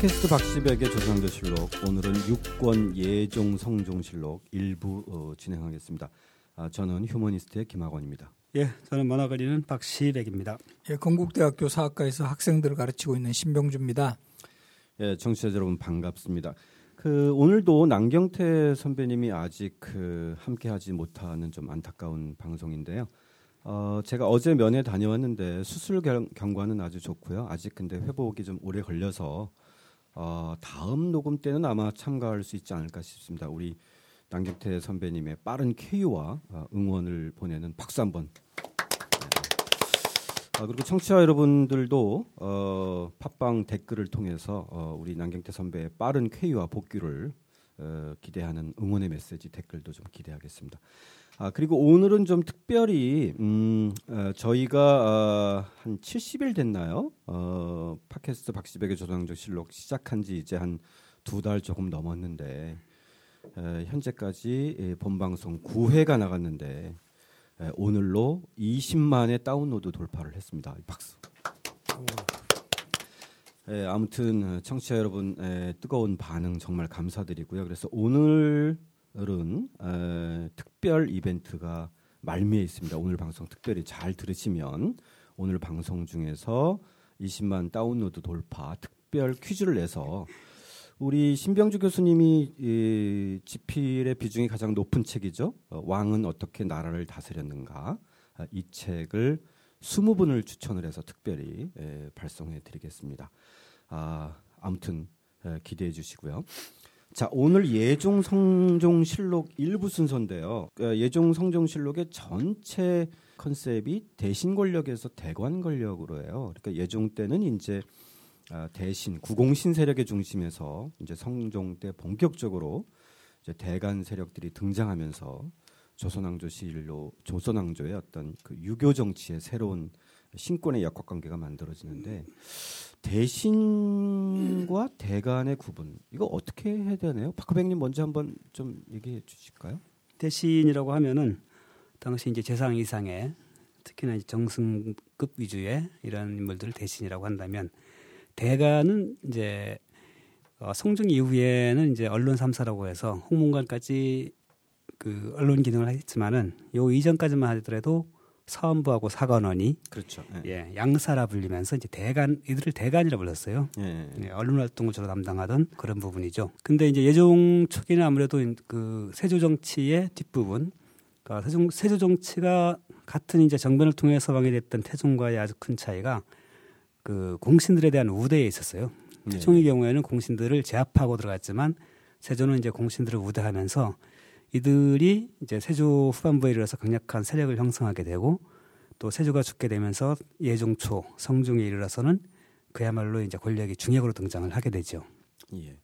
팟캐스트 박시백의 조상조실록 오늘은 6권 예종 성종실록 일부 어, 진행하겠습니다. 아, 저는 휴머니스트의 김학원입니다. 예, 저는 만화가리는 박시백입니다. 예, 건국대학교 사학과에서 학생들을 가르치고 있는 신병주입니다. 예, 청취자 여러분 반갑습니다. 그 오늘도 남경태 선배님이 아직 그 함께하지 못하는 좀 안타까운 방송인데요. 어, 제가 어제 면회 다녀왔는데 수술 경, 과는 아주 좋고요. 아직 근데 회복이 좀 오래 걸려서 어, 다음 녹음 때는 아마 참가할 수 있지 않을까 싶습니다. 우리 남경태 선배님의 빠른 쾌유와 어, 응원을 보내는 박수 한번. 아, 그리고 청취자 여러분들도 어, 팟빵 댓글을 통해서 어, 우리 남경태 선배의 빠른 쾌유와 복귀를 어, 기대하는 응원의 메시지 댓글도 좀 기대하겠습니다. 아 그리고 오늘은 좀 특별히 음, 어, 저희가 어, 한 70일 됐나요? 어, 팟캐스트 박시백의 조상적 실록 시작한 지 이제 한 두 달 조금 넘었는데 에, 현재까지 예, 본방송 9회가 나갔는데 에, 오늘로 20만의 다운로드 돌파를 했습니다. 박수. 에, 아무튼 청취자 여러분 에, 뜨거운 반응 정말 감사드리고요. 그래서 오늘 오늘은 에, 특별 이벤트가 말미에 있습니다. 오늘 방송 특별히 잘 들으시면 오늘 방송 중에서 20만 다운로드 돌파 특별 퀴즈를 내서 우리 신병주 교수님이 이 지필의 비중이 가장 높은 책이죠. 어, 왕은 어떻게 나라를 다스렸는가 아, 이 책을 20분을 추천을 해서 특별히 에, 발송해 드리겠습니다. 아, 아무튼 에, 기대해 주시고요. 자, 오늘 예종 성종실록 일부 순서인데요. 그 예종 성종실록의 전체 컨셉이 대신 권력에서 대관 권력으로 해요. 그러니까 예종 때는 이제 아, 대신 구공신 세력의 중심에서 이제 성종 때 본격적으로 이제 대간 세력들이 등장하면서 조선왕조 시일로 조선왕조의 어떤 그 유교 정치의 새로운 신권의 역학 관계가 만들어지는데 대신과 대간의 구분 이거 어떻게 해야 되나요? 박후백님 먼저 한번 좀 얘기해 주실까요? 대신이라고 하면은 당시 이제 재상 이상의 특히나 이제 정승급 위주의 이런 인물들을 대신이라고 한다면 대간은 이제 어, 성종 이후에는 이제 언론 삼사라고 해서 홍문관까지 그 언론 기능을 했지만은 요 이전까지만 하더라도 사원부하고 사관원이 그렇죠. 예. 예, 양사라 불리면서 이제 대간 이들을 대간이라 불렀어요. 예. 예, 언론 활동을 주로 담당하던 그런 부분이죠. 근데 이제 예종 초기는 아무래도 그 세조 정치의 뒷부분, 그러니까 세종 세조 정치가 같은 이제 정변을 통해 서방이 됐던 태종과의 아주 큰 차이가 그 공신들에 대한 우대에 있었어요. 네. 태종의 경우에는 공신들을 제압하고 들어갔지만 세조는 이제 공신들을 우대하면서 이들이 이제 세조 후반부에 이르러서 강력한 세력을 형성하게 되고 또 세조가 죽게 되면서 예종초 성종에 이르러서는 그야말로 이제 권력이 중역으로 등장을 하게 되죠. 예.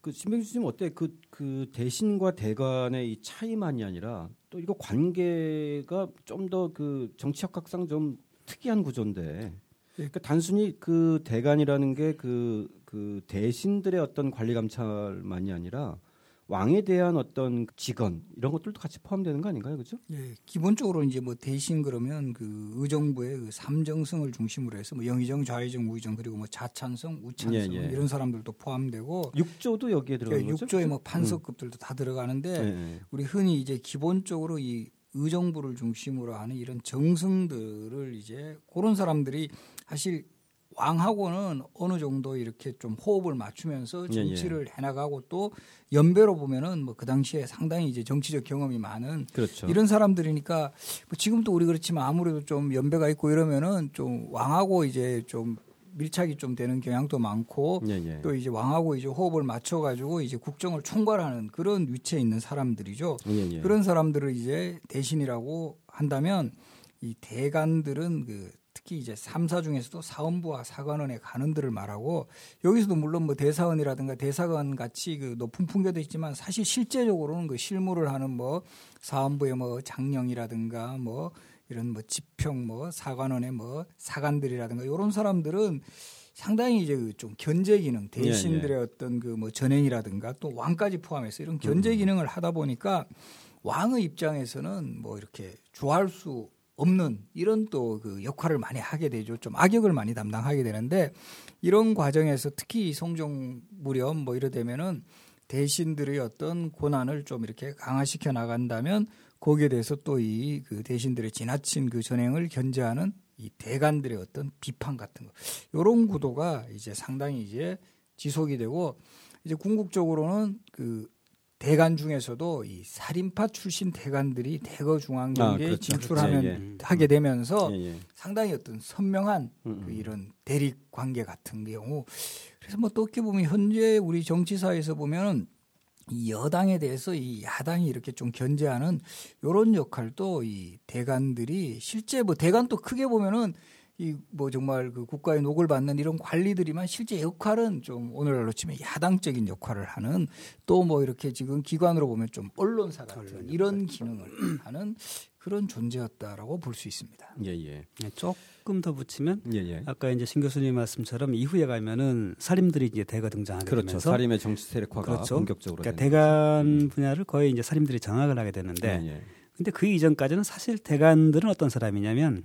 그 신병주 님 어때? 그, 그 대신과 대관의 이 차이만이 아니라 또 이거 관계가 좀 더 그 정치학각상 좀 특이한 구조인데 그러니까 단순히 그 대관이라는 게그그 대신들의 어떤 관리 감찰만이 아니라 왕에 대한 어떤 직원 이런 것들도 같이 포함되는 거 아닌가요, 그렇죠? 예, 기본적으로 이제 뭐 대신 그러면 그 의정부의 그 삼정성을 중심으로 해서 뭐 영의정, 좌의정, 우의정 그리고 뭐 자찬성, 우찬성 예, 예. 이런 사람들도 포함되고 육조도 여기에 들어가는 예, 거죠? 육조의 뭐 판서급들도 다 들어가는데 예, 예. 우리 흔히 이제 기본적으로 이 의정부를 중심으로 하는 이런 정승들을 이제 그런 사람들이 사실 왕하고는 어느 정도 이렇게 좀 호흡을 맞추면서 예, 예. 정치를 해나가고 또 연배로 보면은 뭐 그 당시에 상당히 이제 정치적 경험이 많은 그렇죠. 이런 사람들이니까 뭐 지금도 우리 그렇지만 아무래도 좀 연배가 있고 이러면은 좀 왕하고 이제 좀 밀착이 좀 되는 경향도 많고 예, 예. 또 이제 왕하고 이제 호흡을 맞춰 가지고 이제 국정을 총괄하는 그런 위치에 있는 사람들이죠. 예, 예. 그런 사람들을 이제 대신이라고 한다면 이 대관들은 그 특히 이제 삼사 중에서도 사원부와 사관원의 관원들을 말하고 여기서도 물론 뭐 대사원이라든가 대사관 같이 그 높은 풍겨도 있지만 사실 실제적으로는 그 실무를 하는 뭐 사원부의 뭐 장령이라든가 뭐 이런 뭐 지평 뭐 사관원의 뭐 사관들이라든가 이런 사람들은 상당히 이제 그 좀 견제 기능 대신들의 어떤 그 뭐 전행이라든가 또 왕까지 포함해서 이런 견제 기능을 하다 보니까 왕의 입장에서는 뭐 이렇게 좋아할 수 없는 이런 또 그 역할을 많이 하게 되죠. 좀 악역을 많이 담당하게 되는데 이런 과정에서 특히 성종 무렵 뭐 이러되면은 대신들의 어떤 고난을 좀 이렇게 강화시켜 나간다면 거기에 대해서 또 이 그 대신들의 지나친 그 전행을 견제하는 이 대간들의 어떤 비판 같은 거 이런 구도가 이제 상당히 이제 지속이 되고 이제 궁극적으로는 그 대간 중에서도 이 살인파 출신 대간들이 대거 중앙경계에 아, 그렇죠. 진출하면 예, 예. 하게 되면서 예, 예. 상당히 어떤 선명한 음, 그 음. 이런 대립 관계 같은 경우 그래서 뭐 또 어떻게 보면 현재 우리 정치사에서 보면은 이 여당에 대해서 이 야당이 이렇게 좀 견제하는 요런 역할도 이 대관들이 실제 뭐 대관도 크게 보면은 이 뭐 정말 그 국가의 녹을 받는 이런 관리들이만 실제 역할은 좀 오늘날로 치면 야당적인 역할을 하는 또 뭐 이렇게 지금 기관으로 보면 좀 언론사 같은 이런 기능을 하는 그런 존재였다라고 볼 수 있습니다. 예, 예. 네, 조금 더 붙이면 예, 예. 아까 이제 신 교수님 말씀처럼 이후에 가면은 살인들이 이제 대거 등장하게 그렇죠. 살인의 정치 세력화가 그렇죠. 본격적으로 그러니까 대간 분야를 거의 이제 살인들이 장악을 하게 되는데 예, 예. 근데 그 이전까지는 사실 대간들은 어떤 사람이냐면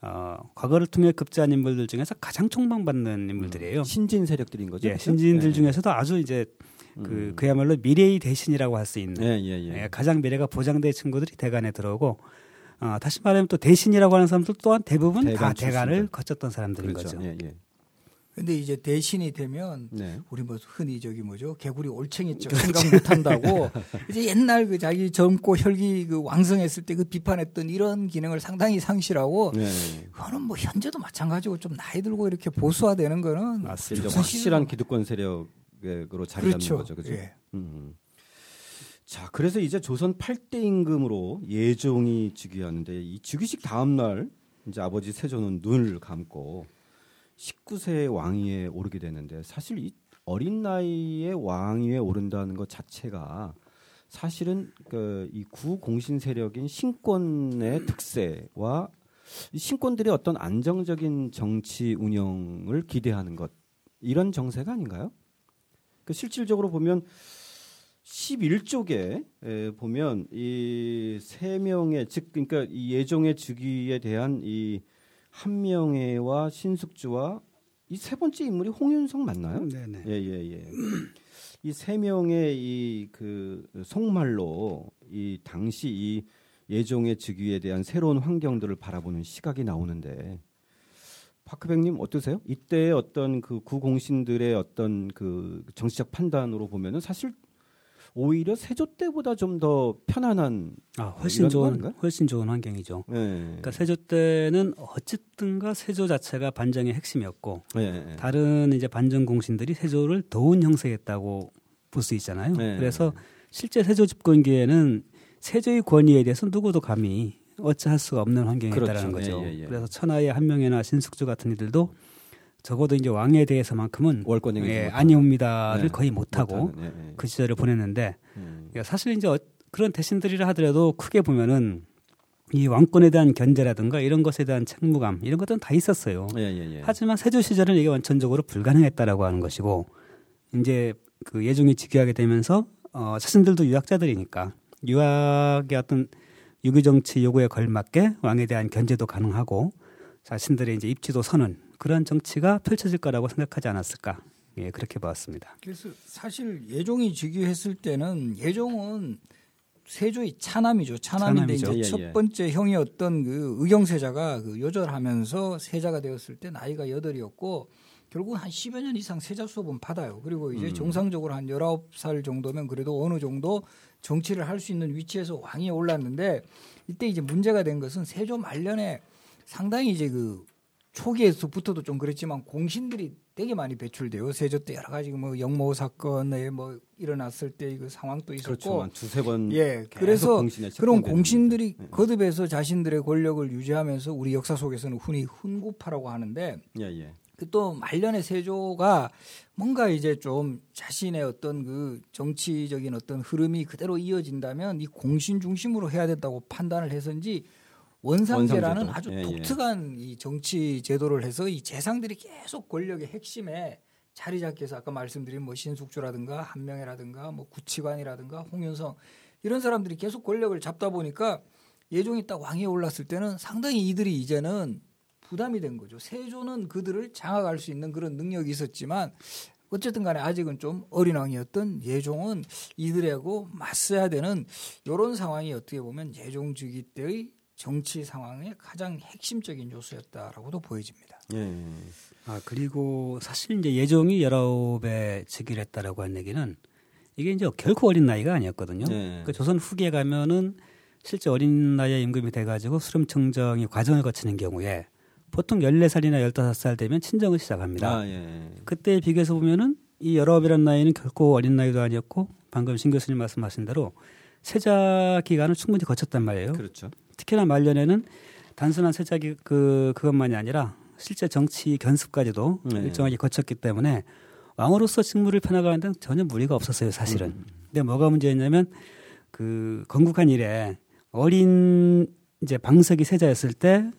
어, 과거를 통해 급제한 인물들 중에서 가장 총망받는 인물들이에요. 신진 세력들인 거죠. 예? 신진들 예, 중에서도 아주 이제 음. 그 그야말로 미래의 대신이라고 할 수 있는 예, 예, 예. 예, 가장 미래가 보장된 친구들이 대간에 들어오고 어, 다시 말하면 또 대신이라고 하는 사람들 또한 대부분 다 대간 대간을. 거쳤던 사람들인 그렇죠. 거죠. 근데 이제 대신이 되면 네. 우리 뭐 흔히 저기 뭐죠 개구리 올챙이죠 생각 못 한다고 이제 옛날 그 자기 젊고 혈기 그 왕성했을 때 그 비판했던 이런 기능을 상당히 상실하고 네. 네. 그거는 뭐 현재도 마찬가지고 좀 나이 들고 이렇게 보수화되는 거는 맞습니다. 확실한 기득권 세력으로 자리 그렇죠. 잡는 거죠. 그죠? 예. 음. 자, 그래서 이제 조선 8대 임금으로 예종이 즉위하는데 이 즉위식 다음 날 이제 아버지 세조는 눈을 감고 19세 왕위에 오르게 되는데 사실 이 어린 나이에 왕위에 오른다는 것 자체가 사실은 그 이 구공신 세력인 신권의 특세와 이 신권들의 어떤 안정적인 정치 운영을 기대하는 것 이런 정세가 아닌가요? 그 실질적으로 보면 11쪽에 에, 보면 이 세 명의 즉 그러니까 이 예종의 즉위에 대한 이 한명회와 신숙주와 이 세 번째 인물이 홍윤성 맞나요? 네네. 예, 예, 예. 이 세 명의 이 그 속말로 이 당시 이 예종의 즉위에 대한 새로운 환경들을 바라보는 시각이 나오는데 파크백님 어떠세요? 이때 어떤 그 구공신들의 어떤 그 정치적 판단으로 보면은 사실 오히려 세조 때보다 좀 더 편안한 아, 훨씬 좋은 아닌가요? 훨씬 좋은 환경이죠. 예. 그러니까 세조 때는 어쨌든가 세조 자체가 반정의 핵심이었고 예, 예. 다른 이제 반정 공신들이 세조를 더운 형세했다고 볼 수 있잖아요. 네. 그래서 실제 세조 집권기에는 세조의 권위에 대해서 누구도 감히 어찌할 수가 없는 환경이었다라는 그렇죠. 거죠. 예, 예, 예. 그래서 천하의 한명회나 신숙주 같은 이들도 적어도 이제 왕에 대해서만큼은 월권행위 예, 아니옵니다를 네, 거의 못하고 예, 예. 그 시절을 보냈는데 음. 그러니까 사실 이제 어- 그런 대신들이라 하더라도 크게 보면은 이 왕권에 대한 견제라든가 이런 것에 대한 책무감 이런 것들은 다 있었어요. 예, 예, 예. 하지만 세조 시절은 이게 완전적으로 불가능했다라고 하는 것이고 이제 그 예종이 즉위하게 되면서 어 자신들도 유학자들이니까 유학의 어떤 유교 정치 요구에 걸맞게 왕에 대한 견제도 가능하고 자신들의 이제 입지도 서는 그런 정치가 펼쳐질 거라고 생각하지 않았을까? 예, 그렇게 봤습니다. 그래서 사실 예종이 즉위했을 때는 예종은 세조의 차남이죠. 차남인데 차남이죠. 이제 예, 첫 예. 번째 형이었던 그 의경세자가 그 요절하면서 세자가 되었을 때 나이가 여덟이었고 결국 한 10여 년 이상 세자 수업은 받아요. 그리고 이제 음. 정상적으로 한 19살 정도면 그래도 어느 정도 정치를 할 수 있는 위치에서 왕위에 올랐는데 이때 이제 문제가 된 것은 세조 말년에 상당히 이제 그 초기에서부터도 좀 그랬지만 공신들이 되게 많이 배출돼요. 세조 때 여러 가지 뭐 영모 사건에 뭐 일어났을 때 그 상황도 있었고 그렇죠. 한 두세 번 예, 그래서 그런 공신들이 거죠. 거듭해서 자신들의 권력을 유지하면서 우리 역사 속에서는 흔히 훈구파라고 하는데 예, 예. 그또 말년의 세조가 뭔가 이제 좀 자신의 어떤 그 정치적인 어떤 흐름이 그대로 이어진다면 이 공신 중심으로 해야 된다고 판단을 해서인지 원상제라는 원상제도. 아주 예, 예. 독특한 이 정치 제도를 해서 이 재상들이 계속 권력의 핵심에 자리 잡기 위해서 아까 말씀드린 뭐 신숙주라든가 한명회라든가 뭐 구치관이라든가 홍윤성 이런 사람들이 계속 권력을 잡다 보니까 예종이 딱 왕위에 올랐을 때는 상당히 이들이 이제는 부담이 된 거죠. 세조는 그들을 장악할 수 있는 그런 능력이 있었지만 어쨌든 간에 아직은 좀 어린 왕이었던 예종은 이들하고 맞서야 되는 이런 상황이 어떻게 보면 예종 주기 때의 정치 상황의 가장 핵심적인 요소였다라고도 보여집니다. 예. 아 그리고 사실 이제 예종이 열아홉에 즉위를 했다라고 한 얘기는 이게 이제 결코 어린 나이가 아니었거든요. 네. 그 조선 후기에 가면은 실제 어린 나이에 임금이 돼가지고 수렴청정이 과정을 거치는 경우에 보통 14살이나 15살 되면 친정을 시작합니다. 아, 예. 그때 비교해서 보면은 이 열아홉이라는 나이는 결코 어린 나이도 아니었고 방금 신 교수님 말씀하신 대로 세자 기간을 충분히 거쳤단 말이에요. 그렇죠. 특히나 말년에는 단순한 세자기 그 그것만이 아니라 실제 정치 견습까지도 네. 일정하게 거쳤기 때문에 왕으로서 직무를 펴나가는 데는 전혀 무리가 없었어요, 사실은. 음. 근데 뭐가 문제였냐면 그 건국한 이래 어린 이제 방석이 세자였을 때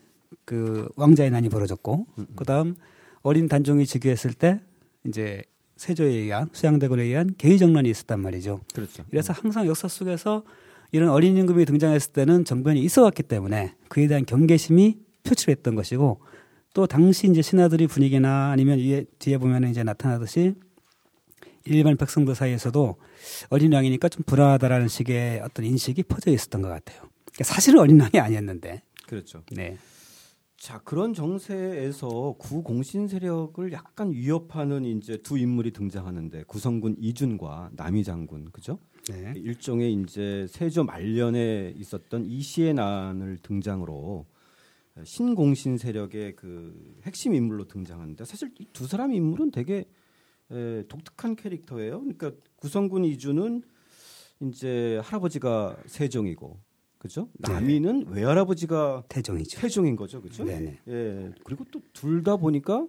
그 왕자의 난이 벌어졌고 음. 그다음 어린 단종이 즉위했을 때 이제 세조에 의한 수양대군에 의한 개의정난이 있었단 말이죠. 그렇죠. 그래서 항상 역사 속에서 이런 어린 임금이 등장했을 때는 정변이 있어왔기 때문에 그에 대한 경계심이 표출했던 것이고 또 당시 이제 신하들이 분위기나 아니면 위에 뒤에 보면 이제 나타나듯이 일반 백성들 사이에서도 어린 왕이니까 좀 불안하다라는 식의 어떤 인식이 퍼져 있었던 것 같아요. 그러니까 사실은 어린 왕이 아니었는데. 그렇죠. 네. 자 그런 정세에서 구공신 세력을 약간 위협하는 이제 두 인물이 등장하는데 구성군 이준과 남이 장군 그죠? 네. 일종의 이제 세조 말년에 있었던 이시의 난을 등장으로 신공신 세력의 그 핵심 인물로 등장하는데 사실 이두 사람 인물은 되게 에, 독특한 캐릭터예요. 그러니까 구성군 이주는 이제 할아버지가 세종이고 그죠? 네. 남이는 외할아버지가 태종이죠. 세종인 거죠, 그죠? 네네. 예. 그리고 또 둘 다 보니까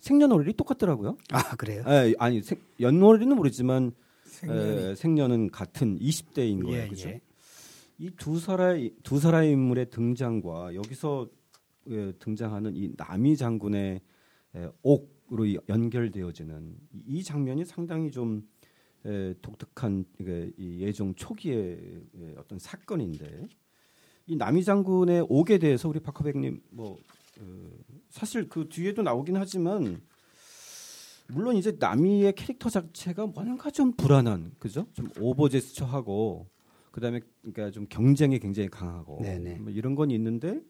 생년월일이 똑같더라고요. 아 그래요? 예, 아니 생, 연월일은 모르지만 생년이 에, 생년은 같은 20대인 거예요, 예, 그죠? 예. 이두 사람의 두 사람의 인물의 등장과 여기서 예, 등장하는 이 남이 장군의 에, 옥으로 이- 연결되어지는 이- 이 장면이 상당히 좀 에, 독특한 이 예종 초기의 예, 어떤 사건인데 이 남이 장군의 옥에 대해서 우리 박하백님 뭐 어, 사실 그 뒤에도 나오긴 하지만 물론 이제 남이의 캐릭터 자체가 뭔가 좀 불안한 그죠? 좀 오버 제스처하고 그다음에 그러니까 좀 경쟁이 굉장히 강하고. 뭐 이런 건 있는데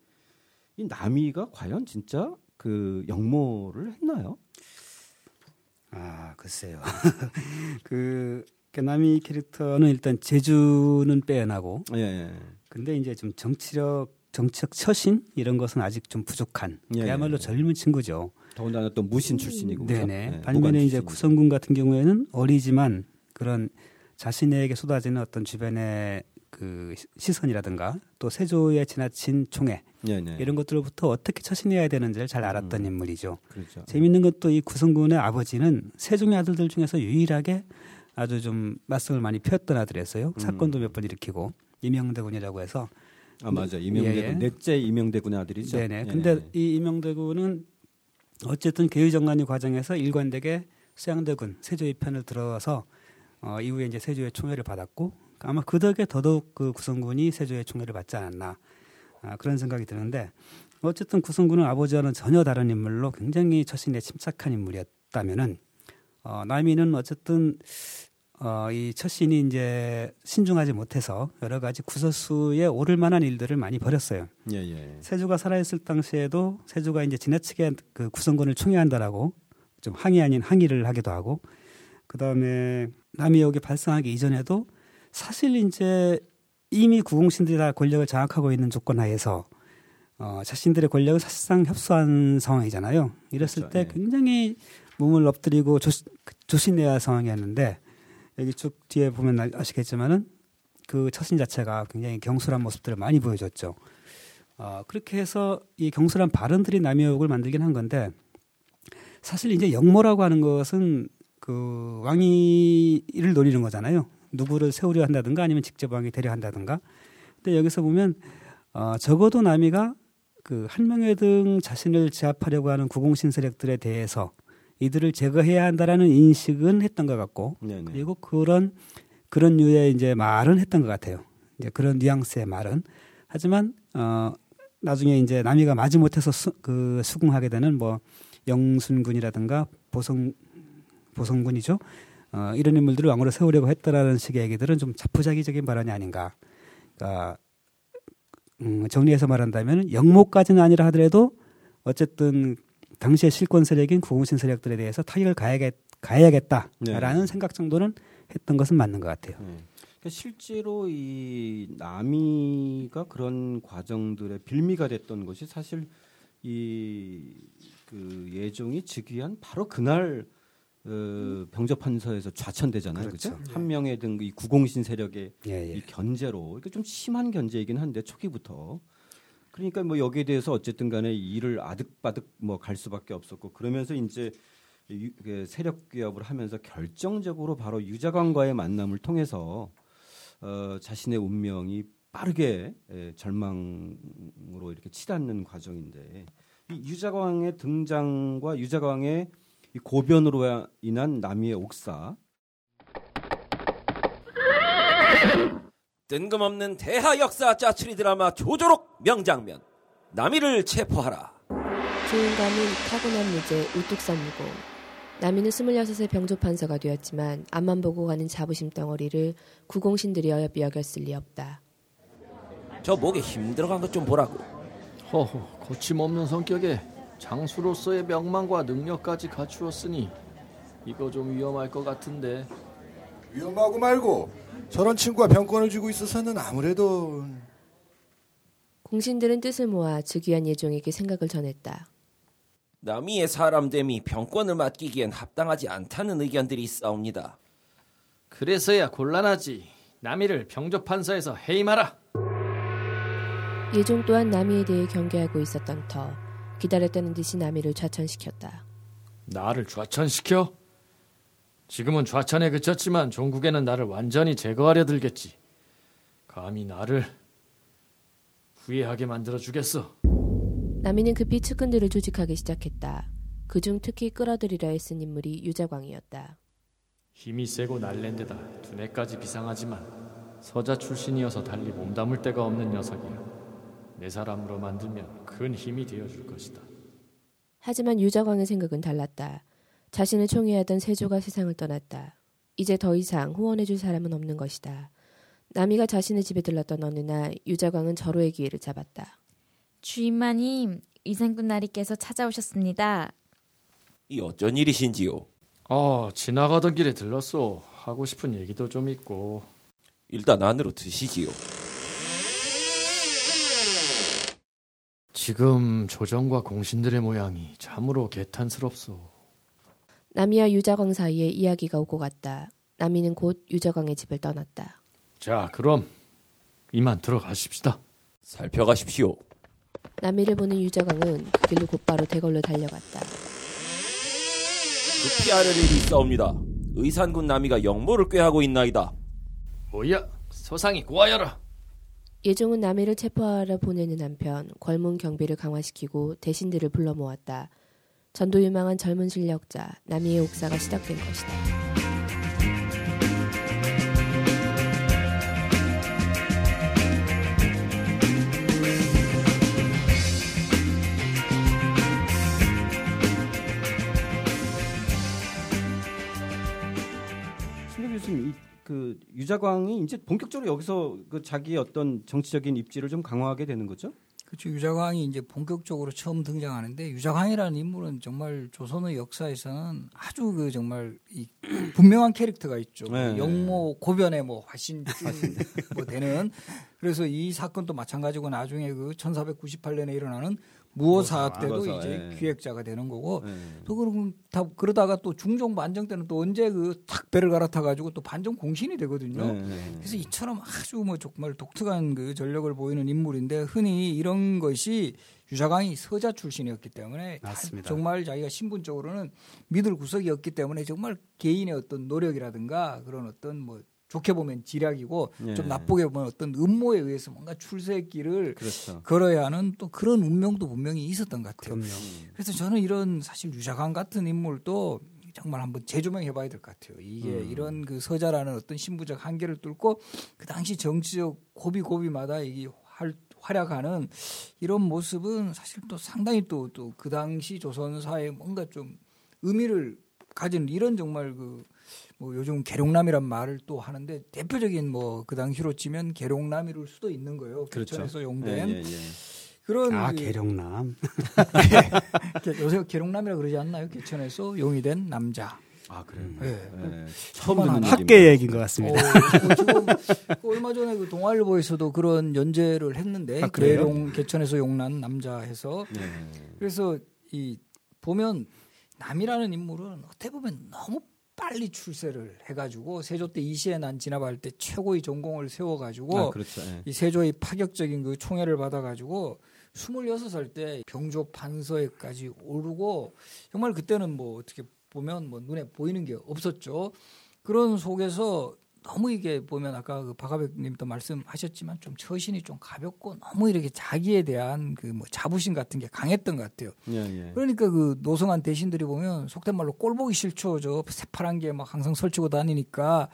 이 남이가 과연 진짜 그 역모를 했나요? 아 글쎄요. 그 남이 캐릭터는 일단 재주는 빼어나고 예, 예. 근데 이제 좀 정치력 정치적 처신 이런 것은 아직 좀 부족한 예, 그야말로 예. 젊은 친구죠. 더군다나 또 무신 출신이고? 네네. 예, 반면에 이제. 구성군 같은 경우에는 어리지만 그런 자신에게 쏟아지는 어떤 주변의 그 시- 시선이라든가 또 세조에 지나친 총애 예, 네. 이런 것들로부터 어떻게 처신해야 되는지를 잘 알았던 음. 인물이죠. 그렇죠. 재밌는 것도 이 구성군의 아버지는 세종의 아들들 중에서 유일하게 아주 좀 맞성을 많이 피웠던 아들이었어요. 음. 사건도 몇 번 일으키고 이명대군이라고 해서 아 맞아 이명대군 예, 예. 넷째 이명대군의 아들이죠. 네네. 예, 근데 네. 이 이명대군은 어쨌든 개의정난이 과정에서 일관되게 수양대군 세조의 편을 들어서 어, 이후에 이제 세조의 총애를 받았고 아마 그 덕에 더더욱 그 구성군이 세조의 총애를 받지 않았나 아, 그런 생각이 드는데 어쨌든 구성군은 아버지와는 전혀 다른 인물로 굉장히 처신에 침착한 인물이었다면은 어, 남이는 어쨌든 어, 이 처신이 이제 신중하지 못해서 여러 가지 구설수에 오를 만한 일들을 많이 벌였어요. 예, 예. 세조가 살아있을 당시에도 세조가 이제 지나치게 그 구성군을 총애한다라고 좀 항의 아닌 항의를 하기도 하고 그 다음에 남이역이 발생하기 이전에도 사실 이제 이미 구공신들이 다 권력을 장악하고 있는 조건 하에서 어, 자신들의 권력을 사실상 협소한 상황이잖아요. 이랬을 그렇죠. 때 예. 굉장히 몸을 엎드리고 조시, 조신해야 할 상황이었는데 여기 쭉 뒤에 보면 아- 아시겠지만은 그 처신 자체가 굉장히 경솔한 모습들을 많이 보여줬죠. 어, 그렇게 해서 이 경솔한 발언들이 남의욕을 만들긴 한 건데 사실 이제 역모라고 하는 것은 그 왕위를 노리는 거잖아요. 누구를 세우려 한다든가 아니면 직접 왕이 되려 한다든가. 근데 여기서 보면 어, 적어도 남이가 그 한명회 등 자신을 제압하려고 하는 구공신 세력들에 대해서 이들을 제거해야 한다라는 인식은 했던 것 같고 네, 네. 그리고 그런 그런 류의 이제 말은 했던 것 같아요. 이제 그런 뉘앙스의 말은 하지만 어 나중에 이제 남이가 마지 못해서 수, 그 수긍하게 되는 뭐 영순군이라든가 보성 보성군이죠. 어, 이런 인물들을 왕으로 세우려고 했다라는 식의 얘기들은 좀 자포자기적인 발언이 아닌가. 그러니까 음, 정리해서 말한다면 영모까지는 아니라 하더라도 어쨌든 당시의 실권 세력인 구공신 세력들에 대해서 타격을 가야겠, 가야겠다라는 네. 생각 정도는 했던 것은 맞는 것 같아요. 네. 그러니까 실제로 이 남이가 그런 과정들의 빌미가 됐던 것이 사실 이 그 예종이 즉위한 바로 그날 어, 병접판서에서 좌천되잖아요. 그렇죠. 그렇죠? 한 명의 등이 구공신 세력의 예, 예. 이 견제로 이게 좀 심한 견제이긴 한데 초기부터 그러니까 뭐 여기에 대해서 어쨌든 간에 일을 아득바득 뭐 갈 수밖에 없었고 그러면서 이제 그 세력 기업을 하면서 결정적으로 바로 유자관과의 만남을 통해서 어, 자신의 운명이 빠르게 예, 절망으로 이렇게 치닫는 과정인데 이 유자광의 등장과 유자광의 이 고변으로 인한 남이의 옥사 뜬금없는 대하 역사 짜투리 드라마 조조록 명장면 남이를 체포하라 주인감은 타고난 무죄 우뚝 선무고 남이는 26세 병조판서가 되었지만 앞만 보고 가는 자부심 덩어리를 구공신들이 어여삐 여겼을 리 없다. 저 목에 힘들어간 것 좀 보라고. 허허 거침없는 성격에 장수로서의 명망과 능력까지 갖추었으니 이거 좀 위험할 것 같은데. 위험하고 말고 저런 친구가 병권을 쥐고 있어서는 아무래도 공신들은 뜻을 모아 즉위한 예종에게 생각을 전했다. 남이의 사람됨이 병권을 맡기기엔 합당하지 않다는 의견들이 있사옵니다. 그래서야 곤란하지. 남이를 병조판서에서 해임하라. 예종 또한 남이에 대해 경계하고 있었던 터 기다렸다는 듯이 남이를 좌천시켰다. 나를 좌천시켜? 지금은 좌천에 그쳤지만 종국에는 나를 완전히 제거하려 들겠지. 감히 나를 후회하게 만들어 주겠어. 남이는 급히 측근들을 조직하기 시작했다. 그중 특히 끌어들이려 했은 인물이 유자광이었다. 힘이 세고 날랜데다 두뇌까지 비상하지만 서자 출신이어서 달리 몸담을 데가 없는 녀석이야. 내 사람으로 만들면 큰 힘이 되어줄 것이다. 하지만 유자광의 생각은 달랐다. 자신을 총애하던 세조가 세상을 떠났다. 이제 더 이상 후원해줄 사람은 없는 것이다. 남이가 자신의 집에 들렀던 어느 날 유자광은 절호의 기회를 잡았다. 주인마님, 이상군 나리께서 찾아오셨습니다. 이 어쩐 일이신지요? 아, 지나가던 길에 들렀소. 하고 싶은 얘기도 좀 있고. 일단 안으로 드시지요. 지금 조정과 공신들의 모양이 참으로 개탄스럽소. 남이와 유자광 사이에 이야기가 오고 갔다. 남이는 곧 유자광의 집을 떠났다. 자, 그럼 이만 들어가십시다. 살펴가십시오. 남이를 보는 유자광은 그 길로 곧바로 대걸로 달려갔다. 급히 일이 있사옵니다. 의산군 남이가 영모를 꾀하고 있나이다. 뭐야? 소상이 고하여라. 예종은 남이를 체포하러 보내는 한편 궐문 경비를 강화시키고 대신들을 불러 모았다. 전도 유망한 젊은 실력자 남이의 옥사가 시작된 것이다. 그 유자광이 이제 본격적으로 여기서 그 자기 어떤 정치적인 입지를 좀 강화하게 되는 거죠? 그렇죠. 유자광이 이제 본격적으로 처음 등장하는데 유자광이라는 인물은 정말 조선의 역사에서는 아주 그 정말 이 분명한 캐릭터가 있죠. 네. 영모 고변의 뭐 화신 뭐 되는 그래서 이 사건도 마찬가지고 나중에 그 1498년에 일어나는 무어사학 때도 무어사, 이제 예. 기획자가 되는 거고 예. 또 그러면 다 그러다가 또 중종 반정 때는 또 언제 그 탁 배를 갈아타 가지고 또 반정 공신이 되거든요. 예. 그래서 이처럼 아주 뭐 정말 독특한 그 전력을 보이는 인물인데 흔히 이런 것이 유자광이 서자 출신이었기 때문에. 정말 자기가 신분적으로는 믿을 구석이었기 때문에 정말 개인의 어떤 노력이라든가 그런 어떤 뭐 좋게 보면 지략이고 예. 좀 나쁘게 보면 어떤 음모에 의해서 뭔가 출세길을 그렇죠. 걸어야 하는 또 그런 운명도 분명히 있었던 것 같아요. 그럼요. 그래서 저는 이런 사실 유자강 같은 인물도 정말 한번 재조명해 봐야 될 것 같아요. 이게 음. 이런 그 서자라는 어떤 신부적 한계를 뚫고 그 당시 정치적 고비고비마다 이게 활, 활약하는 이런 모습은 사실 또 상당히 또 또 그 당시 조선사에 뭔가 좀 의미를 가진 이런 정말 그 뭐 요즘 계룡남이란 말을 또 하는데 대표적인 뭐 그 당시로 치면 계룡남일 수도 있는 거예요. 그렇죠. 개천에서 용된 예, 예, 예. 그런 아 그- 계룡남. 게- 요새 계룡남이라 그러지 않나요? 개천에서 용이 된 남자. 아 그래요. 예. 예. 처음 듣는. 학계 얘기인 것 어, 같습니다. 뭐 지금 그 얼마 전에 그 동아일보에서도 그런 연재를 했는데 아? 계룡 개천에서 용난 남자 해서 예. 그래서 이 보면 남이라는 인물은 어떻게 보면 너무 빨리 출세를 해가지고 세조 때 이시에 난 진압할 때 최고의 전공을 세워가지고 아 그렇죠. 예. 이 세조의 파격적인 그 총애를 받아가지고 26살 때 병조 판서에까지 오르고 정말 그때는 뭐 어떻게 보면 뭐 눈에 보이는 게 없었죠. 그런 속에서 너무 이게 보면 아까 그 박하백님도 말씀하셨지만 좀 처신이 좀 가볍고 너무 이렇게 자기에 대한 그 뭐 자부심 같은 게 강했던 것 같아요. 예, 예. 그러니까 그 노성한 대신들이 보면 속된 말로 꼴 보기 싫죠. 저 새파란 게 막 항상 설치고 다니니까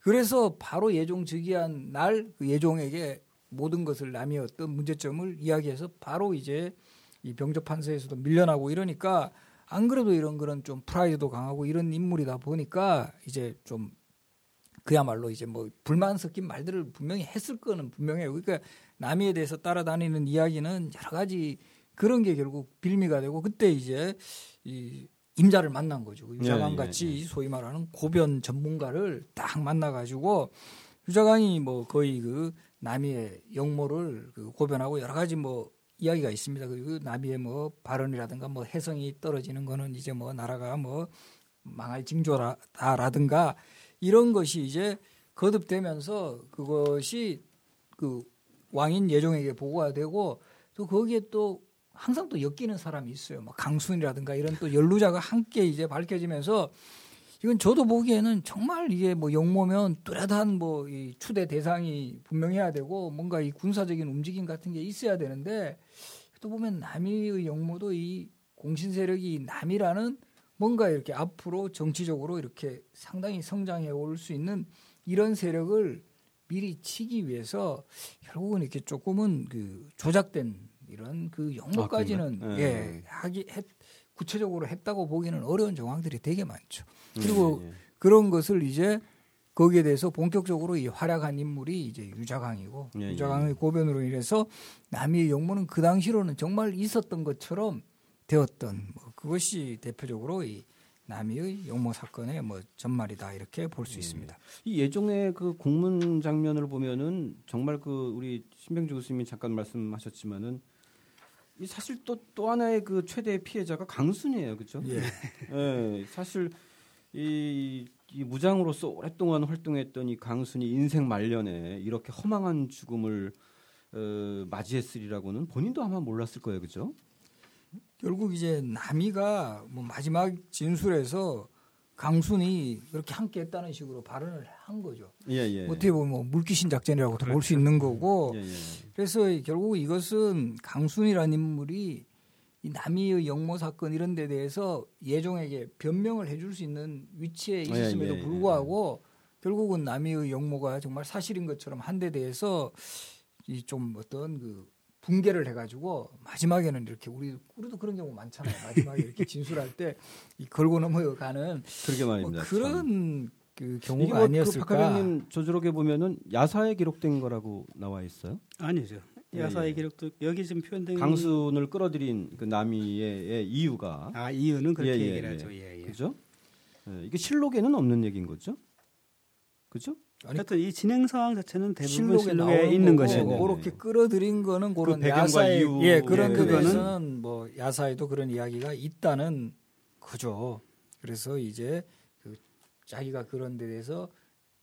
그래서 바로 예종 즉위한 날 그 예종에게 모든 것을 남의 어떤 문제점을 이야기해서 바로 이제 이 병조 판서에서도 밀려나고 이러니까 안 그래도 이런 그런 좀 프라이드도 강하고 이런 인물이다 보니까 이제 좀 그야말로 이제 뭐 불만 섞인 말들을 분명히 했을 거는 분명해요. 그러니까 남이에 대해서 따라다니는 이야기는 여러 가지 그런 게 결국 빌미가 되고 그때 이제 이 임자를 만난 거죠. 유자강 예, 같이 예, 예. 소위 말하는 고변 전문가를 딱 만나가지고 유자강이 뭐 거의 그 남이의 영모를 그 고변하고 여러 가지 뭐 이야기가 있습니다. 그리고 남이의 뭐 발언이라든가 뭐 해성이 떨어지는 거는 이제 뭐 나라가 뭐 망할 징조다라든가 이런 것이 이제 거듭되면서 그것이 그 왕인 예종에게 보고가 되고 또 거기에 또 항상 또 엮이는 사람이 있어요. 뭐 강순이라든가 이런 또 연루자가 함께 이제 밝혀지면서 이건 저도 보기에는 정말 이게 뭐 영모면 뚜렷한 뭐 이 추대 대상이 분명해야 되고 뭔가 이 군사적인 움직임 같은 게 있어야 되는데 또 보면 남이의 영모도 이 공신 세력이 남이라는 뭔가 이렇게 앞으로 정치적으로 이렇게 상당히 성장해 올 수 있는 이런 세력을 미리 치기 위해서 결국은 이렇게 조금은 그 조작된 이런 그 영모까지는 아? 예, 예. 하기 했, 구체적으로 했다고 보기는 어려운 정황들이 되게 많죠. 그리고 예, 예. 그런 것을 이제 거기에 대해서 본격적으로 이 활약한 인물이 이제 유자강이고 예, 예. 유자강의 고변으로 인해서 남이의 영모는 그 당시로는 정말 있었던 것처럼 되었던 뭐 그것이 대표적으로 이 남이의 영모 사건의 뭐 전말이다 이렇게 볼수 있습니다. 이 예종의 그 공문 장면을 보면은 정말 그 우리 신병주 교수님이 잠깐 말씀하셨지만은 이 사실 또또 하나의 그 최대 피해자가 강순이에요, 그렇죠? 예. 예, 사실 이, 이 무장으로서 오랫동안 활동했던 이 강순이 인생 말년에 이렇게 허망한 죽음을 어, 맞이했으리라고는 본인도 아마 몰랐을 거예요, 그렇죠? 결국 이제 남이가 뭐 마지막 진술에서 강순이 그렇게 함께 했다는 식으로 발언을 한 거죠. 예, 예. 어떻게 보면 뭐 물귀신 작전이라고도 볼 수 있는 거고 예, 예. 그래서 결국 이것은 강순이라는 인물이 이 남이의 영모 사건 이런 데 대해서 예종에게 변명을 해줄 수 있는 위치에 있었음에도 예, 예, 불구하고 결국은 남이의 영모가 정말 사실인 것처럼 한 데 대해서 이 좀 어떤 그 붕괴를 해가지고 마지막에는 이렇게 우리 우리도 그런 경우 많잖아요. 마지막에 이렇게 진술할 때 이 걸고 넘어가는 그러게 뭐 말입니다. 참. 그런 그 경우가 뭐 아니었을까. 그 박하병님 조조록에 보면은 야사에 기록된 거라고 나와 있어요. 아니죠. 예, 야사의 예. 기록도 여기 지금 표현된 강순을 끌어들인 그 남이의 이유가 아 이유는 그렇게 예, 예, 얘기를 예. 하죠. 예, 예. 그죠? 예, 이게 실록에는 없는 얘기인 거죠? 그죠? 아니, 하여튼 이 진행 상황 자체는 대부분 실록에, 있는 거고 것이고 네네. 그렇게 끌어들인 거는 그런 배경과 야사의 이유, 예 그런 예, 데 그거는- 뭐 야사에도 그런 이야기가 있다는 거죠. 그래서 이제 그 자기가 그런 데 대해서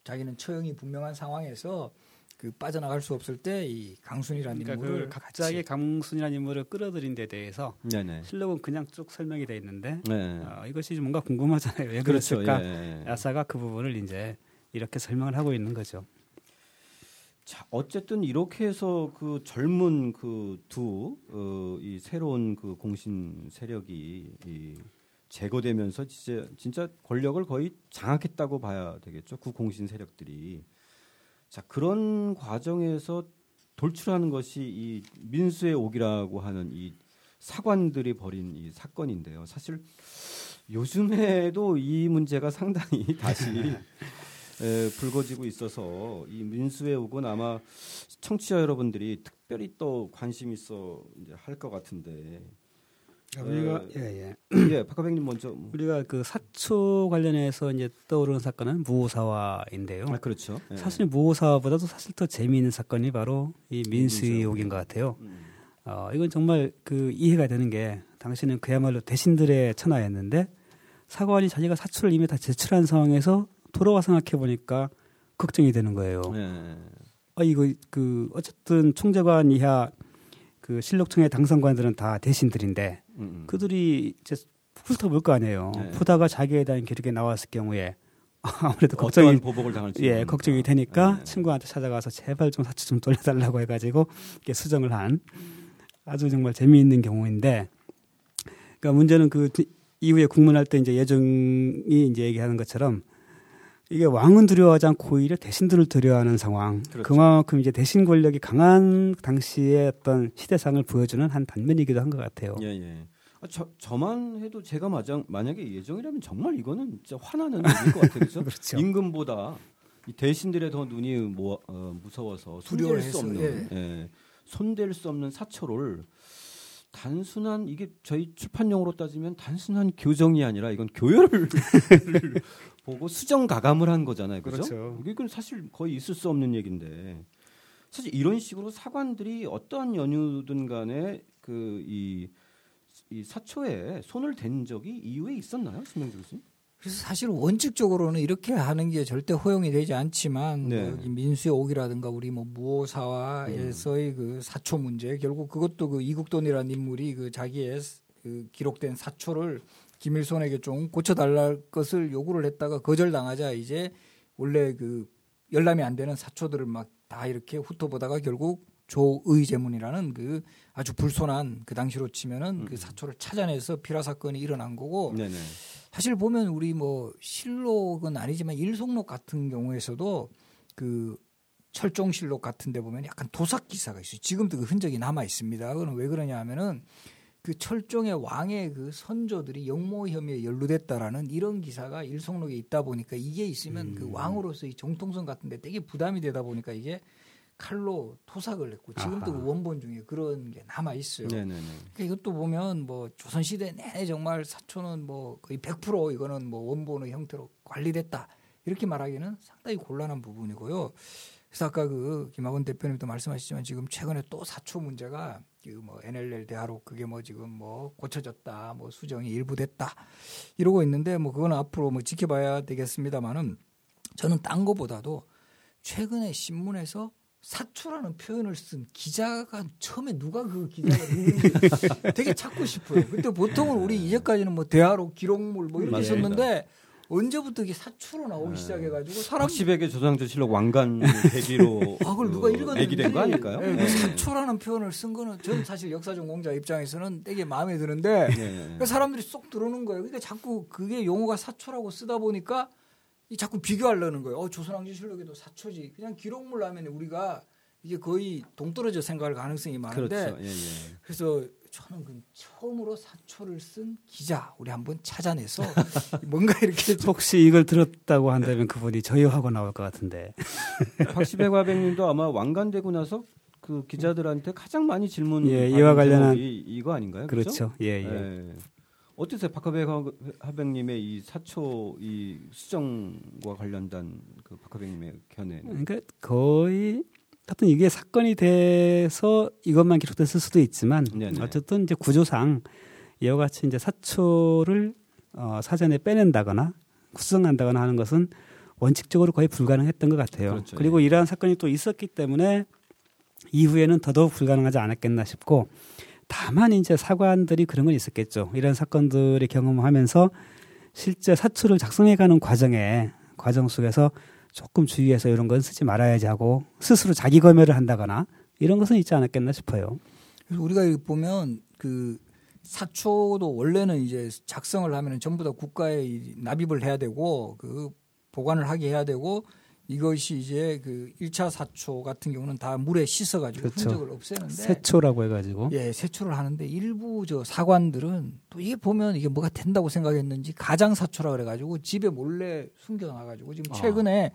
자기는 처형이 분명한 상황에서 그 빠져나갈 수 없을 때 이 강순이라는 그러니까 인물을 그 갑자기 강순이라는 인물을 끌어들인 데 대해서 네네. 실록은 그냥 쭉 설명이 돼 있는데 네. 어, 이것이 뭔가 궁금하잖아요. 왜 그렇죠. 그랬을까? 예, 예. 야사가 그 부분을 이제 이렇게 설명을 하고 있는 거죠. 자, 어쨌든 이렇게 해서 그 젊은 그 두 이 새로운 그 공신 세력이 이 제거되면서 진짜 진짜 권력을 거의 장악했다고 봐야 되겠죠. 그 공신 세력들이 자 그런 과정에서 돌출하는 것이 이 민수의 옥이라고 하는 이 사관들이 벌인 이 사건인데요. 사실 요즘에도 이 문제가 상당히 다시 에, 불거지고 있어서 이 민수의 옥은 아마 청취자 여러분들이 특별히 또 관심 있어 할것 같은데 우리가 에, 예, 예. 예, 박하백님 먼저 뭐. 우리가 그 사초 관련해서 이제 떠오르는 사건은 무호사화인데요. 아 그렇죠. 예. 사실 무호사화보다도 사실 더 재미있는 사건이 바로 이 민수의 민수의 옥인 것 같아요. 음. 어, 이건 정말 그 이해가 되는 게 당신은 그야말로 대신들의 천하였는데 사관이 자기가 사초를 이미 다 제출한 상황에서 돌아와 생각해 보니까 걱정이 되는 거예요. 예. 아 이거 그 어쨌든 총재관 이하 그 실록청의 당선관들은 다 대신들인데 음, 음. 그들이 이제 훑어볼 거 아니에요. 네. 보다가 자기에 대한 기록이 나왔을 경우에 아무래도 걱정이 보복을 당할지 예 모르니까. 걱정이 되니까 예. 친구한테 찾아가서 제발 좀 사치 좀 돌려달라고 해가지고 이렇게 수정을 한 아주 정말 재미있는 경우인데 그러니까 문제는 그 뒤- 이후에 국문할 때 이제 예정이 이제 얘기하는 것처럼 이게 왕은 두려워하지 않고 오히려 대신들을 두려워하는 상황. 그렇죠. 그만큼 이제 대신 권력이 강한 당시의 어떤 시대상을 보여주는 한 단면이기도 한 것 같아요. 예, 예. 아, 저, 저만 해도 제가 마장, 만약에 예정이라면 정말 이거는 진짜 화나는 일일 것 같아요. 그렇죠? 그렇죠. 임금보다 이 대신들의 더 눈이 모, 어, 무서워서 손댈 수 없는 예. 손댈 수 없는 사초를 단순한 이게 저희 출판용어로 따지면 단순한 교정이 아니라 이건 교열을 보고 수정 가감을 한 거잖아요. 그죠? 그렇죠. 이건 사실 거의 있을 수 없는 얘기인데 사실 이런 식으로 사관들이 어떠한 연유든 간에 그이 이 사초에 손을 댄 적이 이후에 있었나요, 신명주 교수님? 그래서 사실 원칙적으로는 이렇게 하는 게 절대 허용이 되지 않지만 네. 뭐 여기 민수의 옥이라든가 우리 뭐 무호사화에서의 음. 그 사초 문제 결국 그것도 그 이국돈이라는 인물이 그 자기의 그 기록된 사초를 김일손에게 좀 고쳐달랄 것을 요구를 했다가 거절당하자 이제 원래 그 열람이 안 되는 사초들을 막 다 이렇게 훑어보다가 결국 조의제문이라는 그 아주 불손한 그 당시로 치면은 그 사초를 찾아내서 피라 사건이 일어난 거고 네네. 사실 보면 우리 뭐 실록은 아니지만 일송록 같은 경우에서도 그 철종실록 같은 데 보면 약간 도삭 기사가 있어요. 지금도 그 흔적이 남아 있습니다. 그건 왜 그러냐 하면은 그 철종의 왕의 그 선조들이 영모 혐의에 연루됐다라는 이런 기사가 일송록에 있다 보니까 이게 있으면 그 왕으로서의 정통성 같은 데 되게 부담이 되다 보니까 이게 칼로 토삭을 했고 지금도 아하. 그 원본 중에 그런 게 남아 있어요. 네네네. 그러니까 이것도 보면 뭐 조선 시대 내내 정말 사초는 뭐 거의 100% 이거는 뭐 원본의 형태로 관리됐다 이렇게 말하기는 상당히 곤란한 부분이고요. 그래서 아까 그 김학원 대표님도 말씀하셨지만 지금 최근에 또 사초 문제가 그 뭐 NLL 대하로 그게 뭐 지금 뭐 고쳐졌다 뭐 수정이 일부 됐다 이러고 있는데 뭐 그거는 앞으로 뭐 지켜봐야 되겠습니다만은 저는 딴 거보다도 최근에 신문에서 사초라는 표현을 쓴 기자가 처음에 누가 그 기자가 누군지 되게 찾고 싶어요. 근데 보통은 우리 이제까지는 뭐 대화로 기록물 뭐 이렇게 맞습니다. 썼는데 언제부터 이게 사초로 나오기 네. 시작해가지고 사람 박시백의 조상조실록 왕관 계기로 아, 그걸 누가 읽었는지 얘기된 거 아닐까요? 네, 그 네. 사초라는 표현을 쓴 거는 저는 사실 역사 전공자 입장에서는 되게 마음에 드는데 네. 그러니까 사람들이 쏙 들어오는 거예요. 그러니까 자꾸 그게 용어가 사초라고 쓰다 보니까 이 자꾸 비교하려는 거예요. 어, 조선왕조실록에도 사초지. 그냥 기록물 하면 우리가 이게 거의 동떨어져 생각할 가능성이 많은데 그렇죠. 예, 예. 그래서 저는 그 처음으로 사초를 쓴 기자 우리 한번 찾아내서 뭔가 이렇게 좀 혹시 이걸 들었다고 한다면 그분이 저요하고 나올 것 같은데. 박시백 화백님도 아마 왕관 되고 나서 그 기자들한테 가장 많이 질문 예, 이와 관련한- 제목이 이거 아닌가요? 그렇죠? 그렇죠. 예, 예. 예. 어떠세요, 박하백 화- 화백님의 이 사초 이 수정과 관련된 그 박하백님의 견해는? 그러니까 거의 하여튼 이게 사건이 돼서 이것만 기록됐을 수도 있지만 네네. 어쨌든 이제 구조상 이와 같이 이제 사초를 어, 사전에 빼낸다거나 수정한다거나 하는 것은 원칙적으로 거의 불가능했던 것 같아요. 그렇죠. 그리고 이러한 사건이 또 있었기 때문에 이후에는 더더욱 불가능하지 않았겠나 싶고 다만 이제 사관들이 그런 건 있었겠죠. 이런 사건들을 경험하면서 실제 사초를 작성해가는 과정에 과정 속에서 조금 주의해서 이런 건 쓰지 말아야지 하고 스스로 자기 검열을 한다거나 이런 것은 있지 않았겠나 싶어요. 그래서 우리가 보면 그 사초도 원래는 이제 작성을 하면은 전부 다 국가에 이 납입을 해야 되고 그 보관을 하게 해야 되고 이것이 이제 그 1차 사초 같은 경우는 다 물에 씻어 가지고 그렇죠. 흔적을 없애는데 세초라고 해 가지고 예, 세초를 하는데 일부 저 사관들은 또 이게 보면 이게 뭐가 된다고 생각했는지 가장 사초라 그래 가지고 집에 몰래 숨겨 놔 가지고 지금 아. 최근에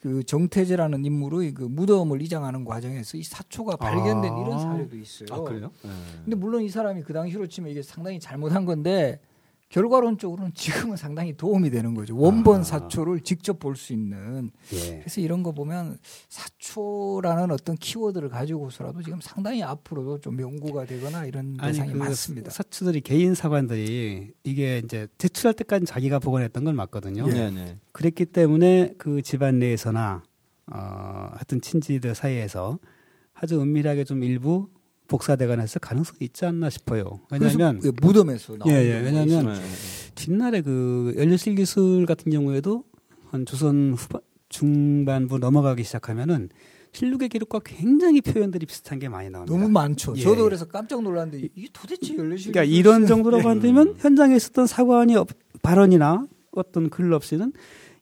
그 정태재라는 인물의 그 무덤을 이장하는 과정에서 이 사초가 발견된 아. 이런 사례도 있어요. 아 그래요? 네. 근데 물론 이 사람이 그 당시로 치면 이게 상당히 잘못한 건데 결과론적으로는 지금은 상당히 도움이 되는 거죠. 원본 아. 사초를 직접 볼 수 있는. 예. 그래서 이런 거 보면 사초라는 어떤 키워드를 가지고서라도 지금 상당히 앞으로도 좀 연구가 되거나 이런 아니 대상이 그 많습니다. 사추들이 개인 사관들이 이게 이제 제출할 때까지 자기가 복원했던 건 맞거든요. 네, 네. 그랬기 때문에 그 집안 내에서나 어, 하여튼 친지들 사이에서 아주 은밀하게 좀 일부 복사되거나해서 가능성이 있지 않나 싶어요. 왜냐하면 그 무덤에서 나오는 예, 예, 왜냐하면. 네, 네. 뒷날에 그 연료실 기술 같은 경우에도 한 조선 후반 중반부 넘어가기 시작하면은 실록의 기록과 굉장히 표현들이 비슷한 게 많이 나옵니다. 너무 많죠. 예. 저도 그래서 깜짝 놀랐는데 이게 도대체 열려실 그러니까 이런 정도라고 한다면 현장에 있었던 사관이 없- 발언이나 어떤 글 없이는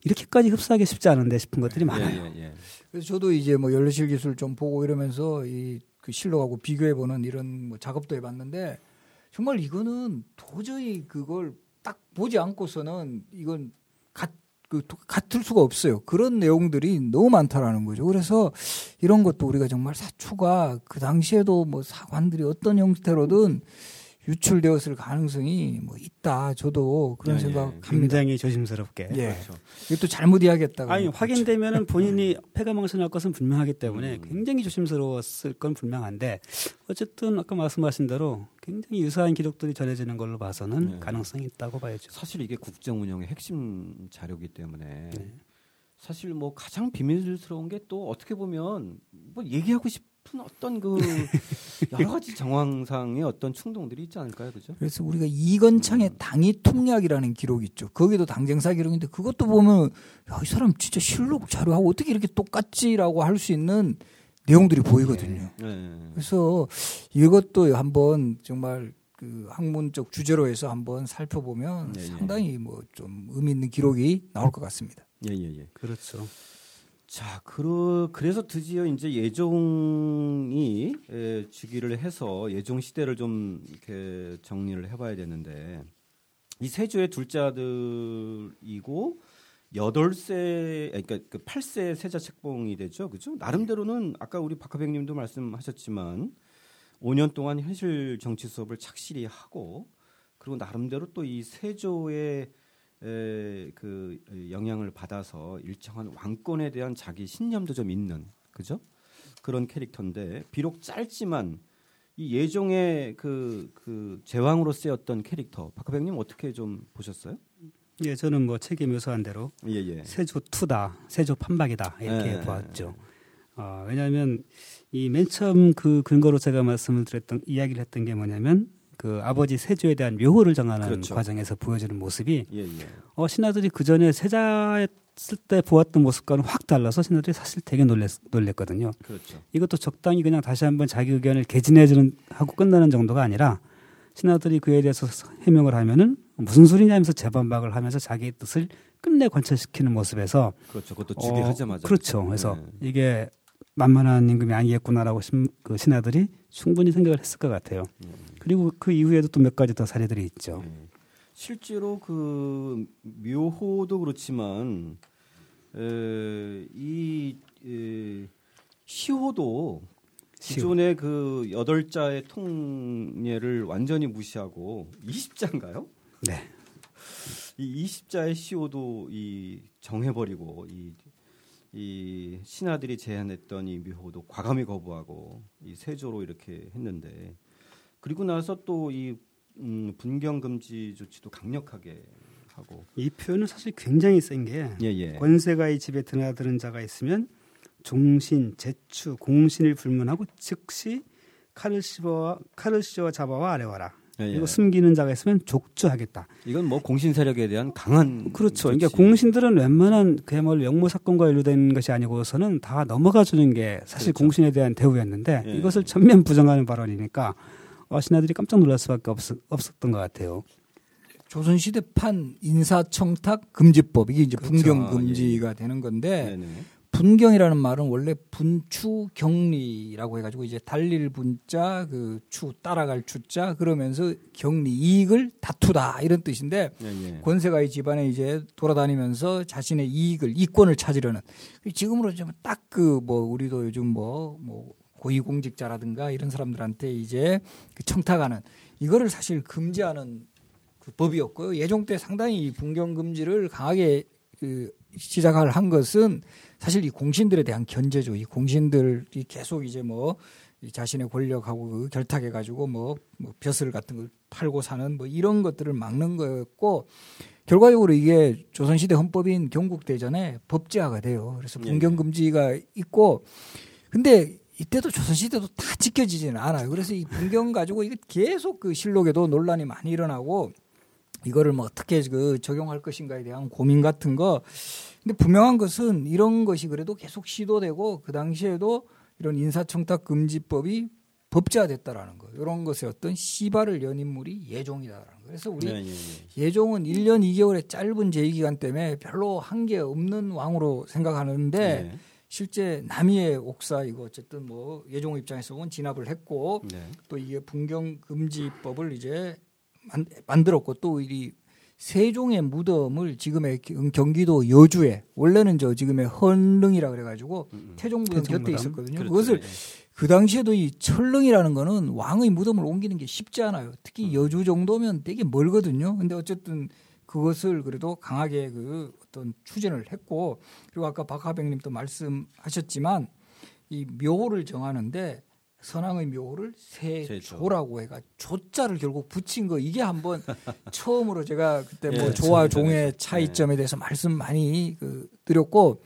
이렇게까지 흡수하기 쉽지 않은데 싶은 것들이 많아요. 예, 예, 예. 그래서 저도 이제 뭐 연료실 기술 좀 보고 이러면서 이 그 실록하고 비교해 보는 이런 뭐 작업도 해봤는데 정말 이거는 도저히 그걸 딱 보지 않고서는 이건 같, 그, 도- 같을 수가 없어요. 그런 내용들이 너무 많다라는 거죠. 그래서 이런 것도 우리가 정말 사초가 그 당시에도 뭐 사관들이 어떤 형태로든 유출되었을 가능성이 뭐 있다. 저도 그런 예, 예. 생각합니다. 굉장히 조심스럽게. 예. 그렇죠. 이것도 잘못 이야기했다가 아니 확인되면은 본인이 폐가망신할 것은 분명하기 때문에 음. 굉장히 조심스러웠을 건 분명한데 어쨌든 아까 말씀하신 대로 굉장히 유사한 기록들이 전해지는 걸로 봐서는 네. 가능성이 있다고 봐야죠. 사실 이게 국정 운영의 핵심 자료이기 때문에 네. 사실 뭐 가장 비밀스러운 게 또 어떻게 보면 뭐 얘기하고 싶 은 어떤 그 여러 가지 정황상의 어떤 충동들이 있지 않을까요, 그죠? 그래서 우리가 이건창의 당이 통략이라는 기록이 있죠. 거기도 당쟁사 기록인데 그것도 보면 야, 이 사람 진짜 실록 자료하고 어떻게 이렇게 똑같지라고 할 수 있는 내용들이 보이거든요. 네. 그래서 이것도 한번 정말 그 학문적 주제로 해서 한번 살펴보면 네, 네. 상당히 뭐 좀 의미 있는 기록이 나올 것 같습니다. 예, 예, 예. 그렇죠. 자, 그러, 그래서 드디어 이제 예종이 에, 즉위를 해서 예종 시대를 좀 이렇게 정리를 해봐야 되는데 이 세조의 둘째 아들이고 여덟 세, 그러니까 그 8세 세자 책봉이 되죠, 그죠? 나름대로는 아까 우리 박하백 님도 말씀하셨지만 5년 동안 현실 정치 수업을 착실히 하고 그리고 나름대로 또 이 세조의 에, 그 영향을 받아서 일정한 왕권에 대한 자기 신념도 좀 있는 그죠? 그런 캐릭터인데 비록 짧지만 이 예종의 그, 그 제왕으로 쓰였던 캐릭터 박하백님 어떻게 좀 보셨어요? 예, 저는 뭐 책에 묘사한 대로 예 예. 세조 투다, 세조 판박이다 이렇게 예. 보았죠. 어, 왜냐하면 이 맨 처음 그 근거로 제가 말씀을 드렸던 이야기를 했던 게 뭐냐면 그 아버지 세조에 대한 묘호를 정하는 그렇죠. 과정에서 보여주는 모습이 예 예. 어, 신하들이 그 전에 세자했을 때 보았던 모습과는 확 달라서 신하들이 사실 되게 놀랬, 놀랬거든요. 그렇죠. 이것도 적당히 그냥 다시 한번 자기 의견을 개진해주는 하고 끝나는 정도가 아니라 신하들이 그에 대해서 해명을 하면은 무슨 소리냐 하면서 재반박을 하면서 자기의 뜻을 끝내 관철시키는 모습에서 그렇죠. 그것도 어, 즉위하자마자 그렇죠. 그래서 네. 이게 만만한 임금이 아니겠구나라고 신, 그 신하들이 충분히 생각을 했을 것 같아요. 음. 그리고 그 이후에도 또 몇 가지 더 사례들이 있죠. 예. 실제로 그 묘호도 그렇지만 에, 이 에, 시호도 기존의 그 여덟 자의 통례를 완전히 무시하고 20자인가요? 네. 이 20자의 시호도 이 정해버리고 이, 이 신하들이 제안했던 이 묘호도 과감히 거부하고 이 세조로 이렇게 했는데 그리고 나서 또이 음, 분경 금지 조치도 강력하게 하고 이 표현은 사실 굉장히 센게 예 예 권세가 이 집에 드나드는 자가 있으면 종신, 제추, 공신을 불문하고 즉시 칼을 씹어 칼을 씌워 잡아와 아래와라. 예, 예. 그리고 숨기는 자가 있으면 족주하겠다. 이건 뭐 공신 세력에 대한 강한 그렇죠. 조치. 그러니까 공신들은 웬만한 그야말로 영모 사건과 연루된 것이 아니고서는 다 넘어가 주는 게 사실 그렇죠. 공신에 대한 대우였는데 예. 이것을 전면 부정하는 발언이니까 어, 신하들이 깜짝 놀랄 수밖에 없, 없었던 것 같아요. 조선시대판 인사청탁 금지법 이게 이제 그렇죠. 분경 금지가 되는 건데 네네. 분경이라는 말은 원래 분추 경리라고 해가지고 이제 달릴 분자 그 추 따라갈 추자 그러면서 경리 이익을 다투다 이런 뜻인데 예, 예. 권세가의 집안에 이제 돌아다니면서 자신의 이익을 이권을 찾으려는 지금으로 좀 딱 그 뭐 우리도 요즘 뭐뭐 고위공직자라든가 이런 사람들한테 이제 그 청탁하는 이거를 사실 금지하는 그 법이었고요. 예종 때 상당히 이 분경 금지를 강하게 그 시작을 한 것은 사실 이 공신들에 대한 견제죠. 이 공신들이 계속 이제 뭐이 자신의 권력하고 그 결탁해 가지고 뭐, 뭐 벼슬 같은 걸 팔고 사는 뭐 이런 것들을 막는 거였고 결과적으로 이게 조선시대 헌법인 경국대전에 법제화가 돼요. 그래서 예, 분경 금지가 있고 근데 이때도 조선시대도 다 지켜지지는 않아요. 그래서 이 분경 가지고 이게 계속 그 실록에도 논란이 많이 일어나고 이거를 뭐 어떻게 그 적용할 것인가에 대한 고민 같은 거. 근데 분명한 것은 이런 것이 그래도 계속 시도되고 그 당시에도 이런 인사청탁 금지법이 법제화됐다라는 거. 이런 것에 어떤 시발을 연 인물이 예종이다라는 거. 그래서 우리 예, 예, 예. 예종은 1년 2개월의 짧은 제위 기간 때문에 별로 한게 없는 왕으로 생각하는데 네. 실제 남이의 옥사이고 어쨌든 뭐 예종 입장에서 보면 진압을 했고 네. 또 이게 분경 금지법을 이제 만, 만들었고 또 이 세종의 무덤을 지금의 경- 경기도 여주에 원래는 저 지금의 헌릉이라 그래가지고 태종 무덤 태종 곁에. 있었거든요. 그렇죠. 그것을 예. 그 당시에도 이 철릉이라는 거는 왕의 무덤을 옮기는 게 쉽지 않아요. 특히 여주 정도면 되게 멀거든요. 근데 어쨌든 그것을 그래도 강하게 그 어떤 추진을 했고 그리고 아까 박하백님도 말씀하셨지만 이 묘호를 정하는데 선왕의 묘호를 세조라고 해가 조자를 결국 붙인 거. 이게 한번 처음으로 제가 그때 뭐 예, 조와. 종의 차이점에 대해서 말씀 많이 그 드렸고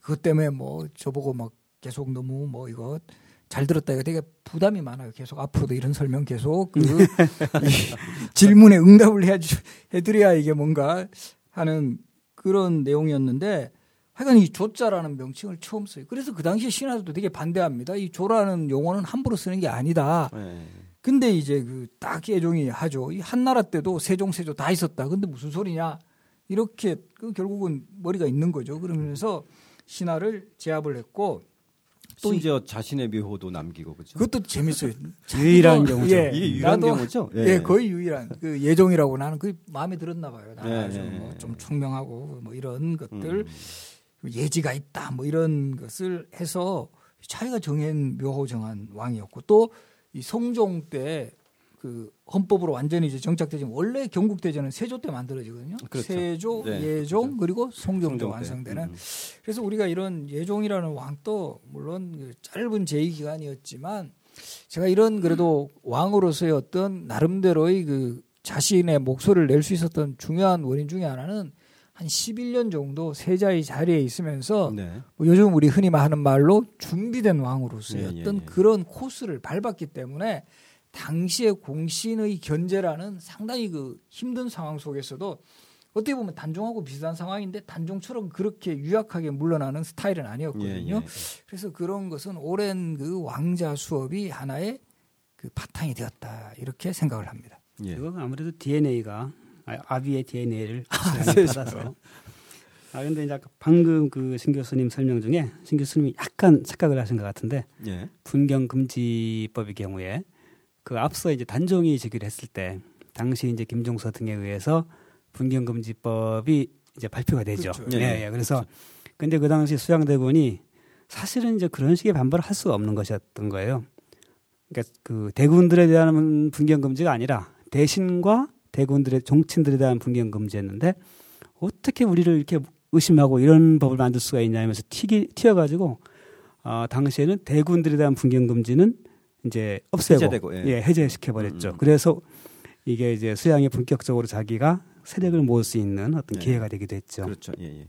그것 때문에 뭐 저보고 막 계속 너무 뭐 이거 잘 들었다 이거 되게 부담이 많아요. 계속 앞으로도 이런 설명 계속 그 이 질문에 응답을 해 해드려야 이게 뭔가 하는 그런 내용이었는데 하여간 이 조자라는 명칭을 처음 써요. 그래서 그 당시에 신하들도 되게 반대합니다. 이 조라는 용어는 함부로 쓰는 게 아니다. 예. 근데 이제 그 딱 예종이 하죠. 이 한나라 때도 세종 세조 다 있었다. 근데 무슨 소리냐? 이렇게 그 결국은 머리가 있는 거죠. 그러면서 신하를 제압을 했고 또 심지어 자신의 묘호도 남기고 그죠. 그것도 재밌어요. 유일한 경우죠. 예, 이게 유일한 나도- 경우죠. 예. 거의 유일한 그 예종이라고 나는 그 마음에 들었나 봐요. 예, 나는 예, 뭐 예. 좀 총명하고 뭐 이런 것들 음. 예지가 있다 뭐 이런 것을 해서 자기가 정한 묘호 정한 왕이었고 또 이 성종 때 그 헌법으로 완전히 이제 정착되지 원래 경국 대전은 세조 때 만들어지거든요. 그렇죠. 세조, 네, 예종 그리고 송종 때 성종 때. 완성되는. 음. 그래서 우리가 이런 예종이라는 왕도 물론 그 짧은 제위 기간이었지만 제가 이런 그래도 왕으로서의 어떤 나름대로의 그 자신의 목소리를 낼 수 있었던 중요한 원인 중에 하나는 한 11년 정도 세자의 자리에 있으면서 네. 뭐 요즘 우리 흔히 하는 말로 준비된 왕으로서의 예, 예, 어떤 예. 그런 코스를 밟았기 때문에 당시의 공신의 견제라는 상당히 그 힘든 상황 속에서도 어떻게 보면 단종하고 비슷한 상황인데 단종처럼 그렇게 유약하게 물러나는 스타일은 아니었거든요. 예, 예. 그래서 그런 것은 오랜 그 왕자 수업이 하나의 그 바탕이 되었다 이렇게 생각을 합니다. 예. 이건 아무래도 DNA가 아비의 DNA를 세죠. 받아서. 아 근데 이제 아까 방금 그 신 교수님 설명 중에 신 교수님이 약간 착각을 하신 것 같은데 예. 분경 금지법의 경우에 그 앞서 이제 단종이 제기를 했을 때 당시 이제 김종서 등에 의해서 분경 금지법이 이제 발표가 되죠. 그렇죠. 예, 예, 예. 그래서 근데 그 당시 수양대군이 사실은 이제 그런 식의 반발을 할 수가 없는 것이었던 거예요. 그러니까 그 대군들에 대한 분경 금지가 아니라 대신과 대군들의 종친들에 대한 분경 금지였는데 어떻게 우리를 이렇게 의심하고 이런 법을 만들 수가 있냐 하면서 튀기 튀어가지고 어, 당시에는 대군들에 대한 분경 금지는 이제 없애고 해제되고, 예. 예, 해제시켜 버렸죠. 음, 음. 그래서 이게 이제 수양이 본격적으로 자기가 세력을 모을 수 있는 어떤 네. 기회가 되기도 했죠. 그렇죠. 예, 예.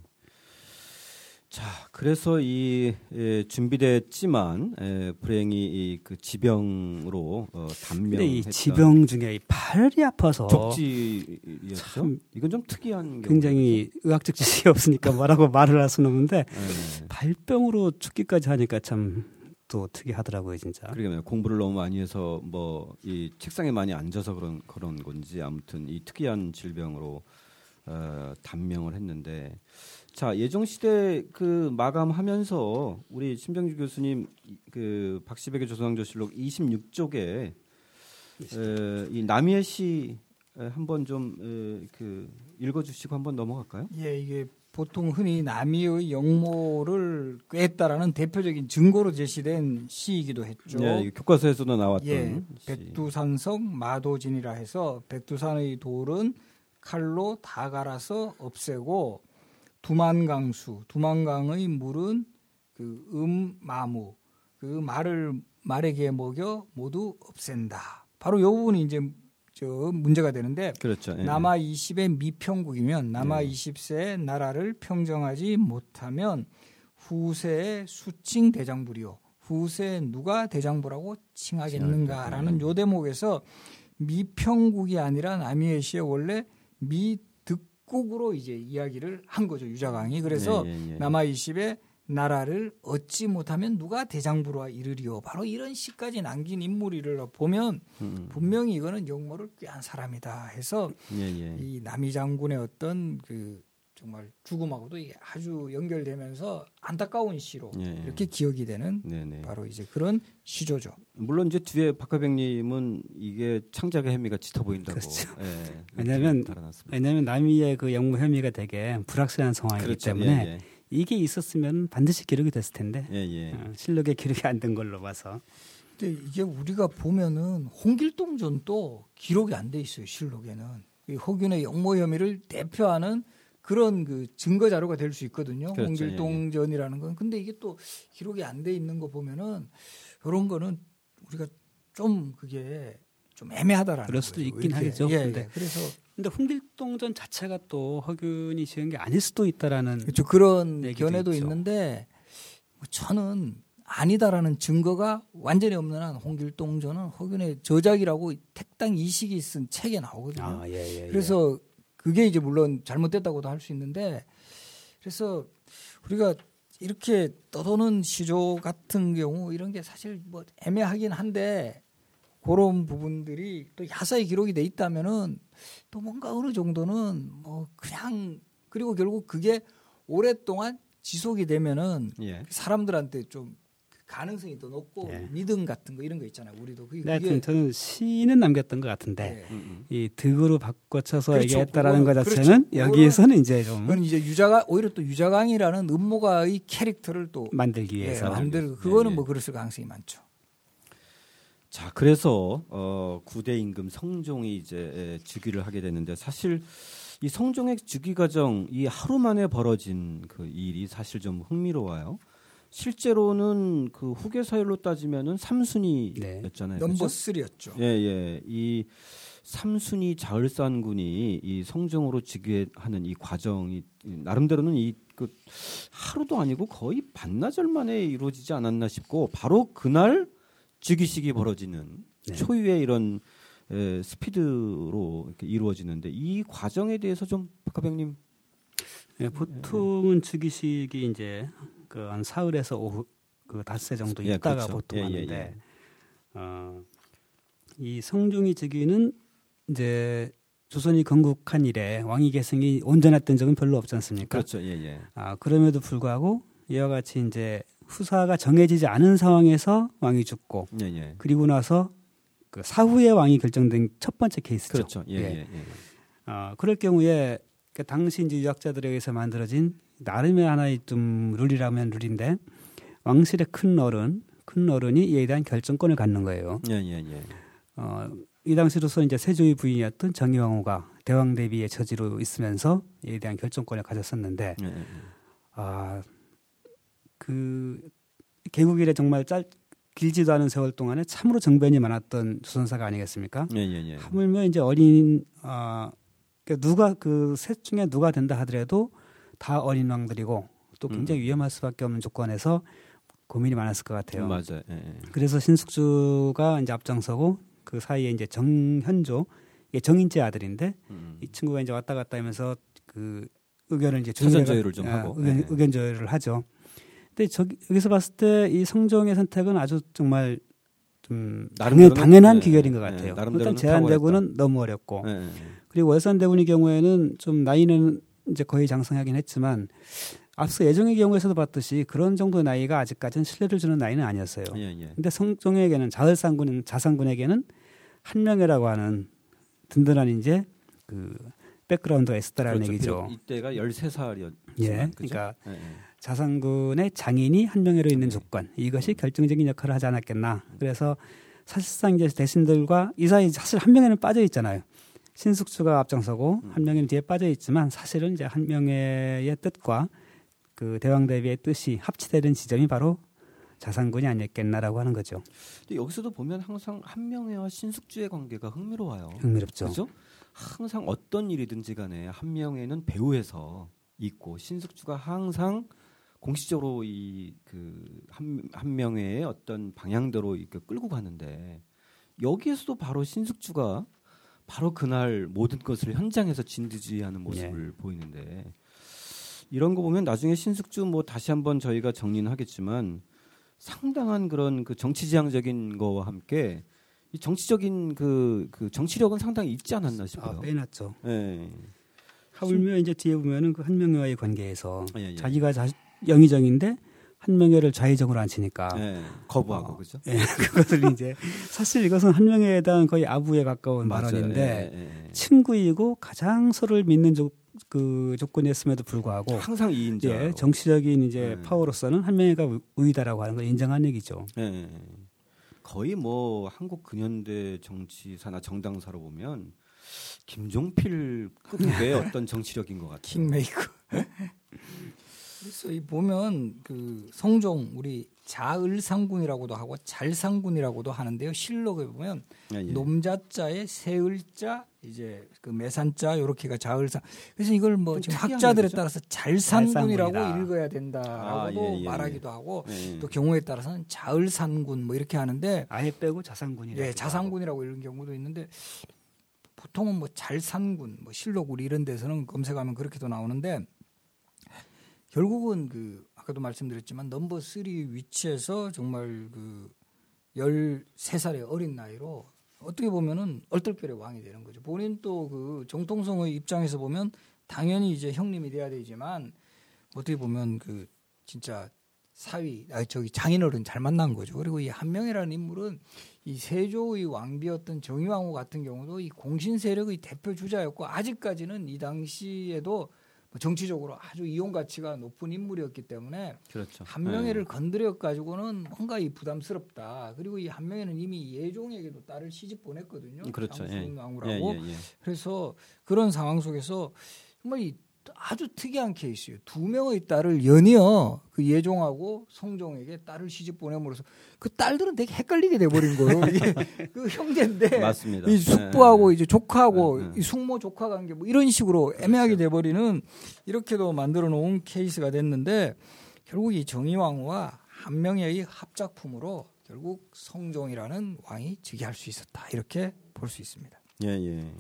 자, 그래서 이 예, 준비됐지만 예, 불행히 이 그 지병으로 어, 근데 이 지병 중에 이 팔이 아파서 족지였죠. 참 이건 좀 특이한 경우. 굉장히 의학적 지식이 없으니까 뭐라고 말을 할 수는 없는데 예. 발병으로 죽기까지 하니까 참 또 특이하더라고요, 진짜. 그러게 말이에요. 공부를 너무 많이 해서 뭐 이 책상에 많이 앉아서 그런 그런 건지 아무튼 이 특이한 질병으로 어, 단명을 했는데 자 예정 시대 그 마감하면서 우리 신병주 교수님 이- 그 박시백의 조선왕조실록 26쪽에 에, 이 에, 한번 좀 그 읽어주시고 한번 넘어갈까요? 예, 이게 보통 흔히 남이의 영모를 꾀했다라는 대표적인 증거로 제시된 시이기도 했죠. 예, 이 교과서에서도 나왔던 예, 시. 백두산성 마도진이라 해서 백두산의 돌은 칼로 다 갈아서 없애고 두만강수, 두만강의 물은 그 음마무, 그 말을 말에게 먹여 모두 없앤다. 바로 요 부분이 이제 저 문제가 되는데 그렇죠. 예. 남아 20의 미평국이면 남아 네. 20세의 나라를 평정하지 못하면 후세의 수칭 대장부리요. 후세 누가 대장부라고 칭하겠는가라는 요 대목에서 미평국이 아니라 남이의 시에 원래 미득국으로 이제 이야기를 한 거죠 유자강이. 그래서 예, 예, 예. 남아 20의 나라를 얻지 못하면 누가 대장부라 이르리요. 바로 이런 시까지 남긴 인물이를 보면 음, 분명히 이거는 영모를 꾀한 사람이다 해서 예, 예. 이 남이 장군의 어떤 그 정말 죽음하고도 아주 연결되면서 안타까운 시로 예, 예. 이렇게 기억이 되는 네네. 바로 이제 그런 시조죠. 물론 이제 뒤에 박하백님은 이게 창작의 혐의가 짙어 보인다고. 그렇죠. 예, 왜냐면- 이렇게 달아놨습니다. 왜냐하면 남이의 그 영모 혐의가 되게 불확실한 상황이기 그렇죠. 때문에 예, 이게 있었으면 반드시 기록이 됐을 텐데 예, 예. 어, 실록에 기록이 안 된 걸로 봐서 근데 이게 우리가 보면은 홍길동 전도 기록이 안 돼 있어요 실록에는 이 허균의 영모 혐의를 대표하는 그런 그 증거 자료가 될 수 있거든요. 그렇죠. 홍길동 전이라는 건. 근데 이게 또 기록이 안 돼 있는 거 보면은 이런 거는 우리가 좀 그게 좀 애매하다라는 그럴 수도 거죠. 있긴 이렇게. 하겠죠. 예, 근데 예. 그래서 근데 홍길동전 자체가 또 허균이 지은 게 아닐 수도 있다라는 그렇죠. 그런 견해도 있죠. 있는데 뭐 저는 아니다라는 증거가 완전히 없는 한 홍길동전은 허균의 저작이라고 택당 이식이 쓴 책에 나오거든요. 아, 예, 예, 예. 그래서 그게 이제 물론 잘못됐다고도 할 수 있는데 그래서 우리가 이렇게 떠도는 시조 같은 경우 이런 게 사실 뭐 애매하긴 한데 그런 부분들이 또 야사의 기록이 돼 있다면은 또 뭔가 어느 정도는 뭐 그냥 그리고 결국 그게 오랫동안 지속이 되면은 예. 사람들한테 좀 가능성이 더 높고 예. 믿음 같은 거 이런 거 있잖아요. 우리도 그게, 네, 하여튼 저는 시는 남겼던 것 같은데 예. 음, 음. 이 득으로 바꿔쳐서 그렇죠. 얘기했다라는 것 자체는 그렇죠. 여기에서는 이제 좀 그건 이제 유자가 오히려 또 유자강이라는 음모가의 캐릭터를 또 만들기 예, 위해서 만들고 그거는 예, 예. 뭐 그랬을 가능성이 많죠. 자, 그래서 어, 구대 임금 성종이 이제 에, 즉위를 하게 되는데 사실 이 성종의 즉위 과정 이 하루 만에 벌어진 그 일이 사실 좀 흥미로워요. 실제로는 그 후계 사율로 따지면은 삼순위였잖아요. 넘버 그죠? 쓰리였죠 예, 예. 이 삼순위 자을산군이 이 성종으로 즉위하는 이 과정이 나름대로는 이 그 하루도 아니고 거의 반나절 만에 이루어지지 않았나 싶고 바로 그날 즉위식이 벌어지는 네. 초유의 이런 에, 스피드로 이루어지는데 이 과정에 대해서 좀 박하병님 예, 보통은 즉위식이 이제 그 한 사흘에서 오후 그 닷새 정도 예, 있다가 그렇죠. 보통 예, 예, 하는데 예. 어, 이 성종이 즉위는 이제 조선이 건국한 이래 왕위 계승이 온전했던 적은 별로 없지 않습니까? 그렇죠, 예, 예. 아, 그럼에도 불구하고 이와 같이 이제 후사가 정해지지 않은 상황에서 왕이 죽고 예, 예. 그리고 나서 그 사후에 왕이 결정된 첫 번째 케이스죠. 그렇죠, 예, 예, 예. 어, 그럴 경우에 그 당시 이제 유학자들에 의해서 만들어진 나름의 하나의 좀 룰이라면 룰인데 왕실의 큰 어른, 큰 어른이 이에 대한 결정권을 갖는 거예요. 예, 예, 예. 어, 이 당시로서 이제 세조의 부인이었던 정의왕후가 대왕 대비의 처지로 있으면서 이에 대한 결정권을 가졌었는데 예, 예. 아, 그 개국 이래 정말 짧 길지도 않은 세월 동안에 참으로 정변이 많았던 조선사가 아니겠습니까? 예, 예, 예. 하물며 이제 어린 아 그러니까 누가 그 셋 중에 누가 된다 하더라도 다 어린 왕들이고 또 굉장히 음. 위험할 수밖에 없는 조건에서 고민이 많았을 것 같아요. 맞아요. 예, 예. 그래서 신숙주가 이제 앞장서고 그 사이에 이제 정현조 이게 정인재 아들인데 음. 이 친구가 이제 왔다 갔다 하면서 그 의견을 이제 사전 조율해가- 조율을 좀 아, 하고. 의견, 예. 의견 조율을 하죠. 근데 저기 여기서 봤을 때 이 성종의 선택은 아주 정말 좀 당연, 당연한 예, 귀결인 것 예, 같아요. 나름대로는 일단 제한되고는 너무 어렵고 예, 예. 그리고 월산대군의 경우에는 좀 나이는 이제 거의 장성하긴 했지만 앞서 예종의 경우에서도 봤듯이 그런 정도의 나이가 아직까지는 신뢰를 주는 나이는 아니었어요. 예, 예. 근데 성종에게는 자을상군 자상군에게는 한 명이라고 하는 든든한 이제 그 백그라운드가 있었다라는 그렇죠. 얘기죠. 이때가 13살이었 예, 그러니까 예, 예. 자상군의 장인이 한명회로 있는 네. 조건 이것이 결정적인 역할을 하지 않았겠나. 그래서 사실상 이제 대신들과 이 사이 사실 한명회는 빠져 있잖아요. 신숙주가 앞장서고 음. 한명회는 뒤에 빠져 있지만 사실은 이제 한명회의 뜻과 그 대왕 대비의 뜻이 합치되는 지점이 바로 자상군이 아니었겠나라고 하는 거죠. 근데 여기서도 보면 항상 한명회와 신숙주의 관계가 흥미로워요. 흥미롭죠. 그죠? 항상 어떤 일이든지 간에 한명회는 배후에서 있고 신숙주가 항상 공식적으로 이 그 한명회의 어떤 방향대로 이렇게 끌고 가는데 여기에서도 바로 신숙주가 바로 그날 모든 것을 현장에서 진두지휘하는 모습을 보이는데 이런 거 보면 나중에 신숙주 뭐 다시 한번 저희가 정리는 하겠지만 상당한 그런 그 정치지향적인 거와 함께 이 정치적인 그, 그 정치력은 상당히 있지 않았나 아, 싶어요. 빼놨죠. 예. 하울며 이제 뒤에 보면은 그 한명회와의 관계에서 예, 예. 자기가 자, 영의정인데 한명회를 좌의정으로 앉히니까 예. 거부하고 어, 그죠? 예, 그것을 이제 사실 이것은 한명회에 대한 거의 아부에 가까운 맞아요. 발언인데 예, 예, 예. 친구이고 가장 서로를 믿는 조, 그 조건이었음에도 불구하고 항상 이인자. 예, 정치적인 이제 네. 파워로서는 한명회가 우- 우위다라고 하는 걸 인정한 얘기죠. 예, 예. 거의 뭐 한국 근현대 정치사나 정당사로 보면 김종필 급의 어떤 정치력인 것 같아요. 킹메이커. 그래서 이 보면 그 성종 우리 자을상군이라고도 하고 잘상군이라고도 하는데요. 실록에 보면 예, 예. 놈자자에 세을자 이제 그 매산자 요렇게가 자을상. 그래서 이걸 뭐좀 지금 학자들에 얘기죠? 따라서 잘상군이라고 잘상군이다. 읽어야 된다라고도 아, 예, 예, 말하기도 하고 예, 예. 또 경우에 따라서는 자을산군 뭐 이렇게 하는데 아예 빼고 자상군이라고. 예, 자상군이라고 이런 경우도 있는데 보통은 뭐 잘산군, 뭐 실록 우리 이런 데서는 검색하면 그렇게도 나오는데 결국은 그 아까도 말씀드렸지만 넘버 3 위치에서 정말 그 13살의 어린 나이로 어떻게 보면은 얼떨결에 왕이 되는 거죠. 본인 또 그 정통성의 입장에서 보면 당연히 이제 형님이 돼야 되지만 어떻게 보면 그 진짜 사위, 아 저기 장인어른 잘 만난 거죠. 그리고 이 한명이라는 인물은 이 세조의 왕비였던 정의왕후 같은 경우도 이 공신 세력의 대표 주자였고 아직까지는 이 당시에도 뭐 정치적으로 아주 이용 가치가 높은 인물이었기 때문에 그렇죠. 한명회를 건드려 가지고는 뭔가 이 부담스럽다. 그리고 이 한명회는 이미 예종에게도 딸을 시집 보냈거든요. 예. 그렇죠. 예. 장수원 왕후라고. 예, 예, 예. 그래서 그런 상황 속에서 정말 이 아주 특이한 케이스예요. 두 명의 딸을 연이어 그 예종하고 성종에게 딸을 시집 보내므로써 그 딸들은 되게 헷갈리게 돼버린 거예요. 이게 그 형제인데 맞습니다. 이 숙부하고 예. 이제 조카하고 예, 예. 이 숙모 조카 관계 뭐 이런 식으로 애매하게 그렇죠. 돼버리는 이렇게도 만들어 놓은 케이스가 됐는데 결국 이 정의왕후와 한 명의 합작품으로 결국 성종이라는 왕이 즉위할 수 있었다 이렇게 볼 수 있습니다. 예, 예.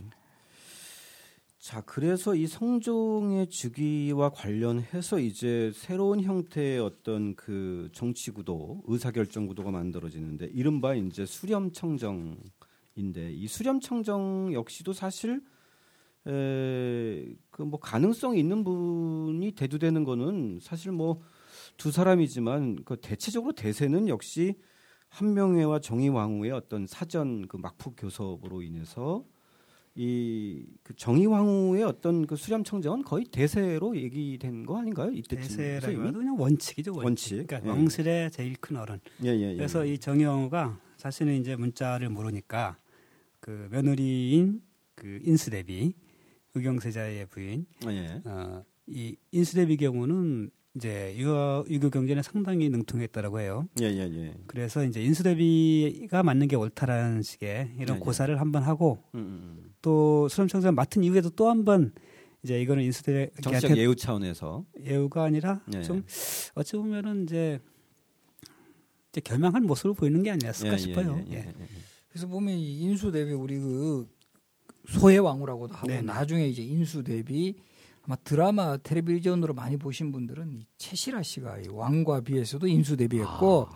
자, 그래서 이 성종의 즉위와 관련해서 이제 새로운 형태의 어떤 그 정치 구도, 의사 결정 구도가 만들어지는데 이른바 이제 수렴 청정인데 이 수렴 청정 역시도 사실 에그뭐 가능성이 있는 분이 대두되는 거는 사실 뭐 두 사람이지만 그 대체적으로 대세는 역시 한명회와 정의왕후의 어떤 사전 그 막부 교섭으로 인해서 이 그 정의왕후의 어떤 그 수렴청정은 거의 대세로 얘기된 거 아닌가요? 이때쯤 대세라기보다도 그냥 원칙이죠. 원칙. 원칙. 그러니까 예. 왕실의 제일 큰 어른. 예, 예, 예. 그래서 이 정영호가 자신은 이제 문자를 모르니까 그 며느리인 그 인수대비 의경세자의 부인 아, 예. 어, 이 인수대비 경우는 이제 유교, 유교 경전에 상당히 능통했다라고 해요. 예, 예, 예. 그래서 이제 인수대비가 맞는 게 옳다라는 식의 이런 네, 고사를 한번 하고 음, 음. 또 수렴청정 맡은 이후에도 또 한번 이제 이거는 인수대비한테 정치적 예우 차원에서 예우가 아니라 예. 좀 어찌 보면은 이제 이제 결망한 모습을 보이는 게 아니었을까 예, 싶어요. 예, 예, 예. 예, 예. 그래서 보면 이 인수 대비 우리 그 소해 왕후라고도 하고 네네. 나중에 이제 인수 대비 아마 드라마 텔레비전으로 많이 보신 분들은 이 최실아 씨가 이 왕과 비에서도 인수 대비했고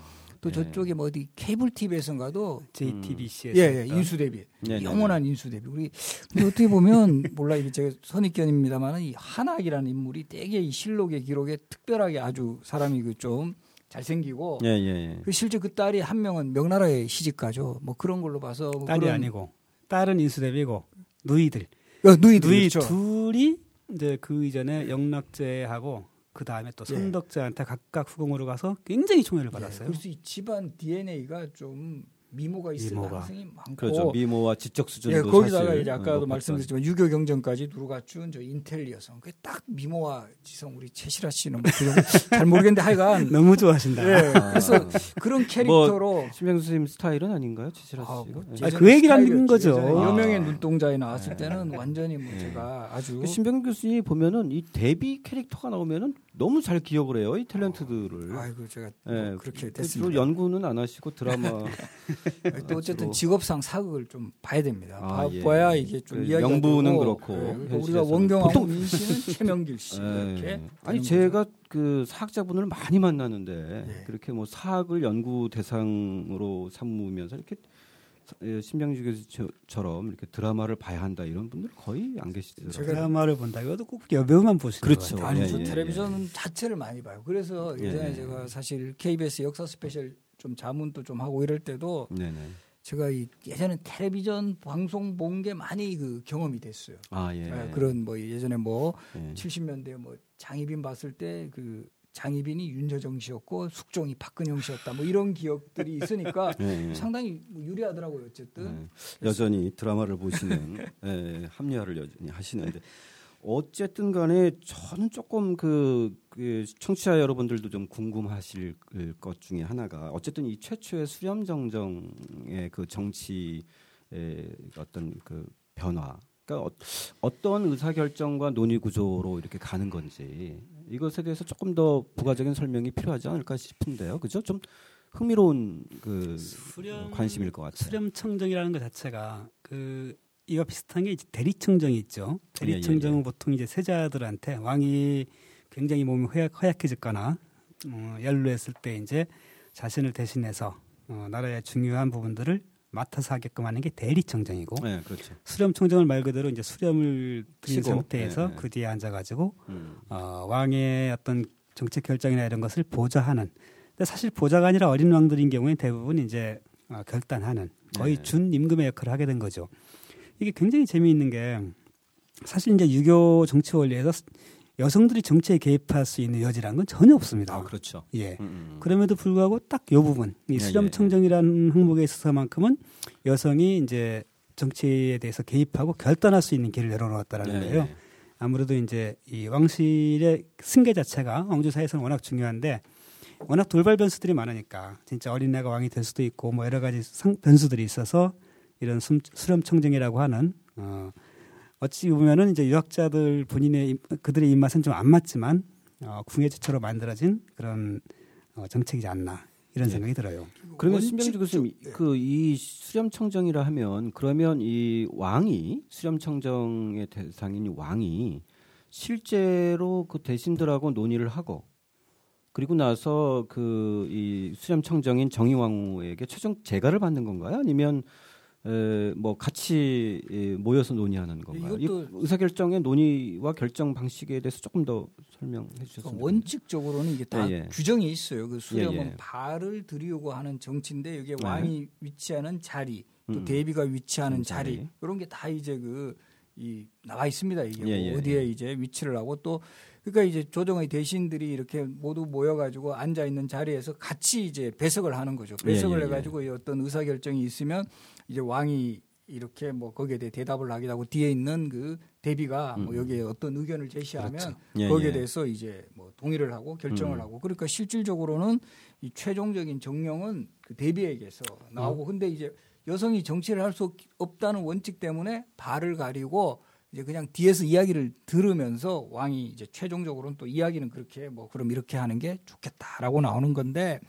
또 예. 저쪽에 뭐 어디 케이블 TV에선가도 JTBC에서 예, 예, 인수 대비. 네네네. 영원한 인수 대비. 우리 근데 어떻게 보면 몰라 이게 제가 선입견입니다만 이 한학이라는 인물이 되게 이 실록의 기록에 특별하게 아주 사람이 그좀 잘생기고 예, 예, 예. 그 실제 그 딸이 한 명은 명나라의 시집가죠. 뭐 그런 걸로 봐서 뭐 딸이 그런- 아니고 딸은 인수대비고 누이들 어, 누이들 누이 그렇죠. 둘이 이제 그 이전에 영락제하고 그 다음에 또 예. 선덕제한테 각각 후궁으로 가서 굉장히 총애를 예, 받았어요. 그래서 이 집안 DNA가 좀 미모가 있을 미모가. 가능성이 많고 그렇죠. 미모와 지적 수준도 예, 거기다가 사실 이제 아까도 뭐 말씀드렸지만 유교 경전까지 두루 갖춘 저 인텔 여성. 그게 딱 미모와 지성 우리 최시라 씨는 뭐 그런 잘 모르겠는데 하여간 너무 좋아하신다. 예, 아. 그래서 그런 캐릭터로 심영수 선생님 스타일은 아닌가요, 지시라 아, 씨가? 뭐 예. 아, 그 얘기를 하는. 거죠. 예전에 아. 여명의 눈동자에 나왔을 네. 때는 완전히 뭐 네. 제가 아주 그 신병 교수님 보면은 이 데뷔 캐릭터가 나오면은 너무 잘 기억을 해요, 이 탤런트들을. 아이고 제가 뭐 예, 그렇게 주로 됐습니다. 연구는 안 하시고 드라마 또 어쨌든 주로. 직업상 사극을 좀 봐야 됩니다. 아, 봐- 예. 봐야 이게 좀 그 이야기가 영부는 되고, 그렇고, 예, 우리가. 원경하고 민 씨는 최명길 씨 예. 이렇게 아니 제가 그 사학자분을 많이 만나는데 예. 그렇게 뭐 사학을 연구 대상으로 삼으면서 이렇게 예, 신병주 교수처럼 이렇게 드라마를 봐야 한다 이런 분들 거의 안 계시더라고요. 제가- 드라마를 본다고도 꼭 여배우만 보시는 그렇죠. 것 아니 같아요. 저 예, 예, 텔레비전 자체를 많이 봐요. 그래서 예, 예전에 예. 제가 사실 KBS 역사 스페셜 좀 자문도 좀 하고 이럴 때도 네네. 제가 이 예전에 텔레비전 방송 본 게 많이 그 경험이 됐어요. 아 예. 예, 그런 뭐 예전에 뭐 예. 70년대 뭐 장희빈 봤을 때 그 장희빈이 윤여정 씨였고 숙종이 박근영 씨였다 뭐 이런 기억들이 있으니까 예, 예. 상당히 뭐 유리하더라고요 어쨌든 예. 여전히 드라마를 보시는 예, 합리화를 여전히 하시는데 어쨌든 간에 저는 조금 그, 그 청취자 여러분들도 좀 궁금하실 것 중에 하나가 어쨌든 이 최초의 수렴 정정의 그 정치의 어떤 그 변화 그러니까 어, 떤 의사 결정과 논의 구조로 이렇게 가는 건지 이것에 대해서 조금 더 부가적인 설명이 필요하지 않을까 싶은데요. 그죠? 좀 흥미로운 그 수렴- 관심일 것 같아요. 수렴 청정이라는 것 자체가 그 이와 비슷한 게 이제 대리청정이 있죠. 대리청정은 예, 예. 보통 이제 세자들한테 왕이 굉장히 몸이 허약, 허약해졌거나 어, 연루했을 때 이제 자신을 대신해서 어, 나라의 중요한 부분들을 맡아서 하게끔 하는 게 대리청정이고 네, 그렇죠. 수렴청정을 말 그대로 이제 수렴을 드린 상태에서 예, 예. 그 뒤에 앉아가지고 음. 어, 왕의 어떤 정책 결정이나 이런 것을 보좌하는. 근데 사실 보좌가 아니라 어린 왕들인 경우에 대부분 이제 어, 결단하는 거의 네. 준 임금의 역할을 하게 된 거죠. 이게 굉장히 재미있는 게 사실 이제 유교 정치 원리에서 여성들이 정치에 개입할 수 있는 여지라는 건 전혀 없습니다. 아, 그렇죠. 예. 음, 음. 그럼에도 불구하고 딱 요 부분 이 예, 수렴 청정이라는 항목에 있어서만큼은 여성이 이제 정치에 대해서 개입하고 결단할 수 있는 길을 열어놓았다라는 예, 거예요. 예. 아무래도 이제 이 왕실의 승계 자체가 왕조 사회에서는 워낙 중요한데 워낙 돌발 변수들이 많으니까 진짜 어린애가 왕이 될 수도 있고 뭐 여러 가지 상, 변수들이 있어서 이런 숨- 수렴청정이라고 하는 어, 어찌 보면은 이제 유학자들 본인의 입- 그들의 입맛은 좀 안 맞지만 어, 궁예지처로 만들어진 그런 어, 정책이지 않나 이런 예. 생각이 들어요. 그러면 신병주 교수님 네. 그이 수렴청정이라 하면 그러면 이 왕이 수렴청정의 대상인 왕이 실제로 그 대신들하고 논의를 하고 그리고 나서 그 이 수렴청정인 정의왕후에게 최종 재가를 받는 건가요? 아니면 에, 뭐 같이 예, 모여서 논의하는 건가요? 의사결정의 논의와 결정 방식에 대해서 조금 더 설명해 주셨으면 그러니까 원칙적으로는 이게 다 예, 예. 규정이 있어요. 그 수렴은 예, 예. 발을 들이우고 하는 정치인데 여기에 네. 왕이 위치하는 자리, 또 음. 대비가 위치하는 음, 자리, 자리. 그런 게 다 이제 그 이 나와 있습니다. 이게 예, 뭐 예, 어디에 예. 이제 위치를 하고 또 그러니까 이제 조정의 대신들이 이렇게 모두 모여가지고 앉아 있는 자리에서 같이 이제 배석을 하는 거죠. 배석을 예, 예, 해가지고 이 어떤 의사 결정이 있으면 이제 왕이 이렇게 뭐 거기에 대해 대답을 하기도 하고 뒤에 있는 그 대비가 뭐 음. 여기에 어떤 의견을 제시하면 그렇죠. 예, 거기에 예. 대해서 이제 뭐 동의를 하고 결정을 음. 하고 그러니까 실질적으로는 이 최종적인 정령은 그 대비에게서 나오고 근데 이제 여성이 정치를 할 수 없다는 원칙 때문에 발을 가리고 이제 그냥 뒤에서 이야기를 들으면서 왕이 이제 최종적으로는 또 이야기는 그렇게 뭐 그럼 이렇게 하는 게 좋겠다라고 나오는 건데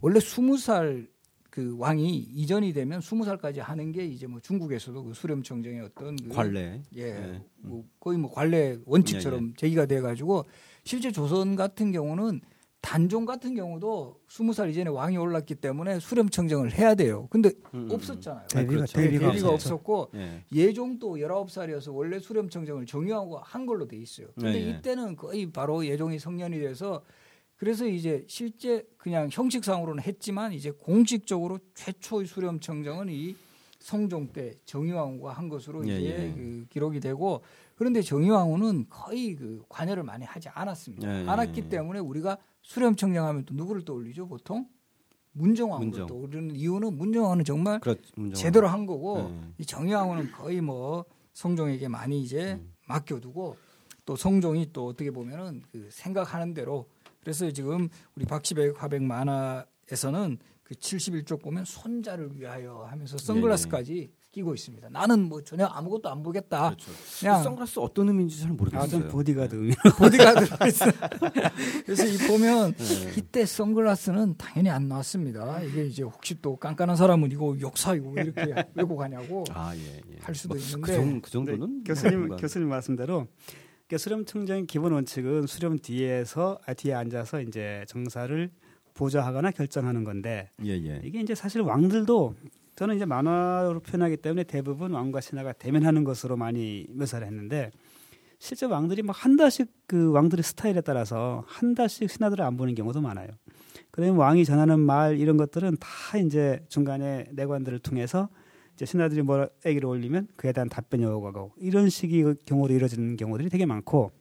원래 스무 살 그 왕이 이전이 되면 스무 살까지 하는 게 이제 뭐 중국에서도 그 수렴청정의 어떤 그 관례. 예, 예. 뭐 거의 뭐 관례 원칙처럼 제기가 돼 가지고 실제 조선 같은 경우는 단종 같은 경우도 스무 살 이전에 왕이 올랐기 때문에 수렴 청정을 해야 돼요. 근데 음, 음. 없었잖아요. 대비가 그렇죠. 대비가, 대비가. 없었고 예. 예종도 19살이어서 원래 수렴 청정을 정유하고 한 걸로 돼 있어요. 근데 네, 예. 이때는 거의 바로 예종이 성년이 돼서 그래서 이제 실제 그냥 형식상으로는 했지만 이제 공식적으로 최초의 수렴 청정은 이 성종 때 정유왕후가 한 것으로 예, 이제 예. 그 기록이 되고 그런데 정유왕후는 거의 그 관여를 많이 하지 않았습니다. 예, 예, 않았기 예. 때문에 우리가 수렴청정하면 또 누구를 떠올리죠 보통 문정왕후를 문정. 떠올리는 이유는 문정왕후는 정말 그렇 문정. 제대로 한 거고 네. 이 정유왕후는 거의 뭐 성종에게 많이 이제 음. 맡겨두고 또 성종이 또 어떻게 보면은 그 생각하는 대로 그래서 지금 우리 박시백 화백 만화에서는 그 71쪽 보면 손자를 위하여 하면서 네, 선글라스까지 끼고 있습니다. 나는 뭐 전혀 아무것도 안 보겠다. 그렇죠. 그냥 선글라스 어떤 의미인지 잘 아, 모르겠어요. 좀 보디가드 의미. 보디가드가 있어. 그래서 이 보면 네. 이때 선글라스는 당연히 안 나왔습니다. 이게 이제 혹시 또 깐깐한 사람은 이거 역사 이거 왜 이렇게 외고 가냐고 아 예. 예. 할 수도 그, 있는데 정, 그 정도는 네, 교수님 뭔가- 교수님 말씀대로 그러니까 수렴 청정의 기본 원칙은 수렴 뒤에서 아, 뒤에 앉아서 이제 정사를 보좌하거나 결정하는 건데 예 예. 이게 이제 사실 왕들도 저는 이제 만화로 표현하기 때문에 대부분 왕과 신하가 대면하는 것으로 많이 묘사를 했는데 실제 왕들이 막 한 달씩 그 왕들의 스타일에 따라서 한 달씩 신하들을 안 보는 경우도 많아요. 그러면 왕이 전하는 말 이런 것들은 다 이제 중간에 내관들을 통해서 이제 신하들이 뭐 얘기를 올리면 그에 대한 답변이 오고 가고 이런 식의 경우로 이루어지는 경우들이 되게 많고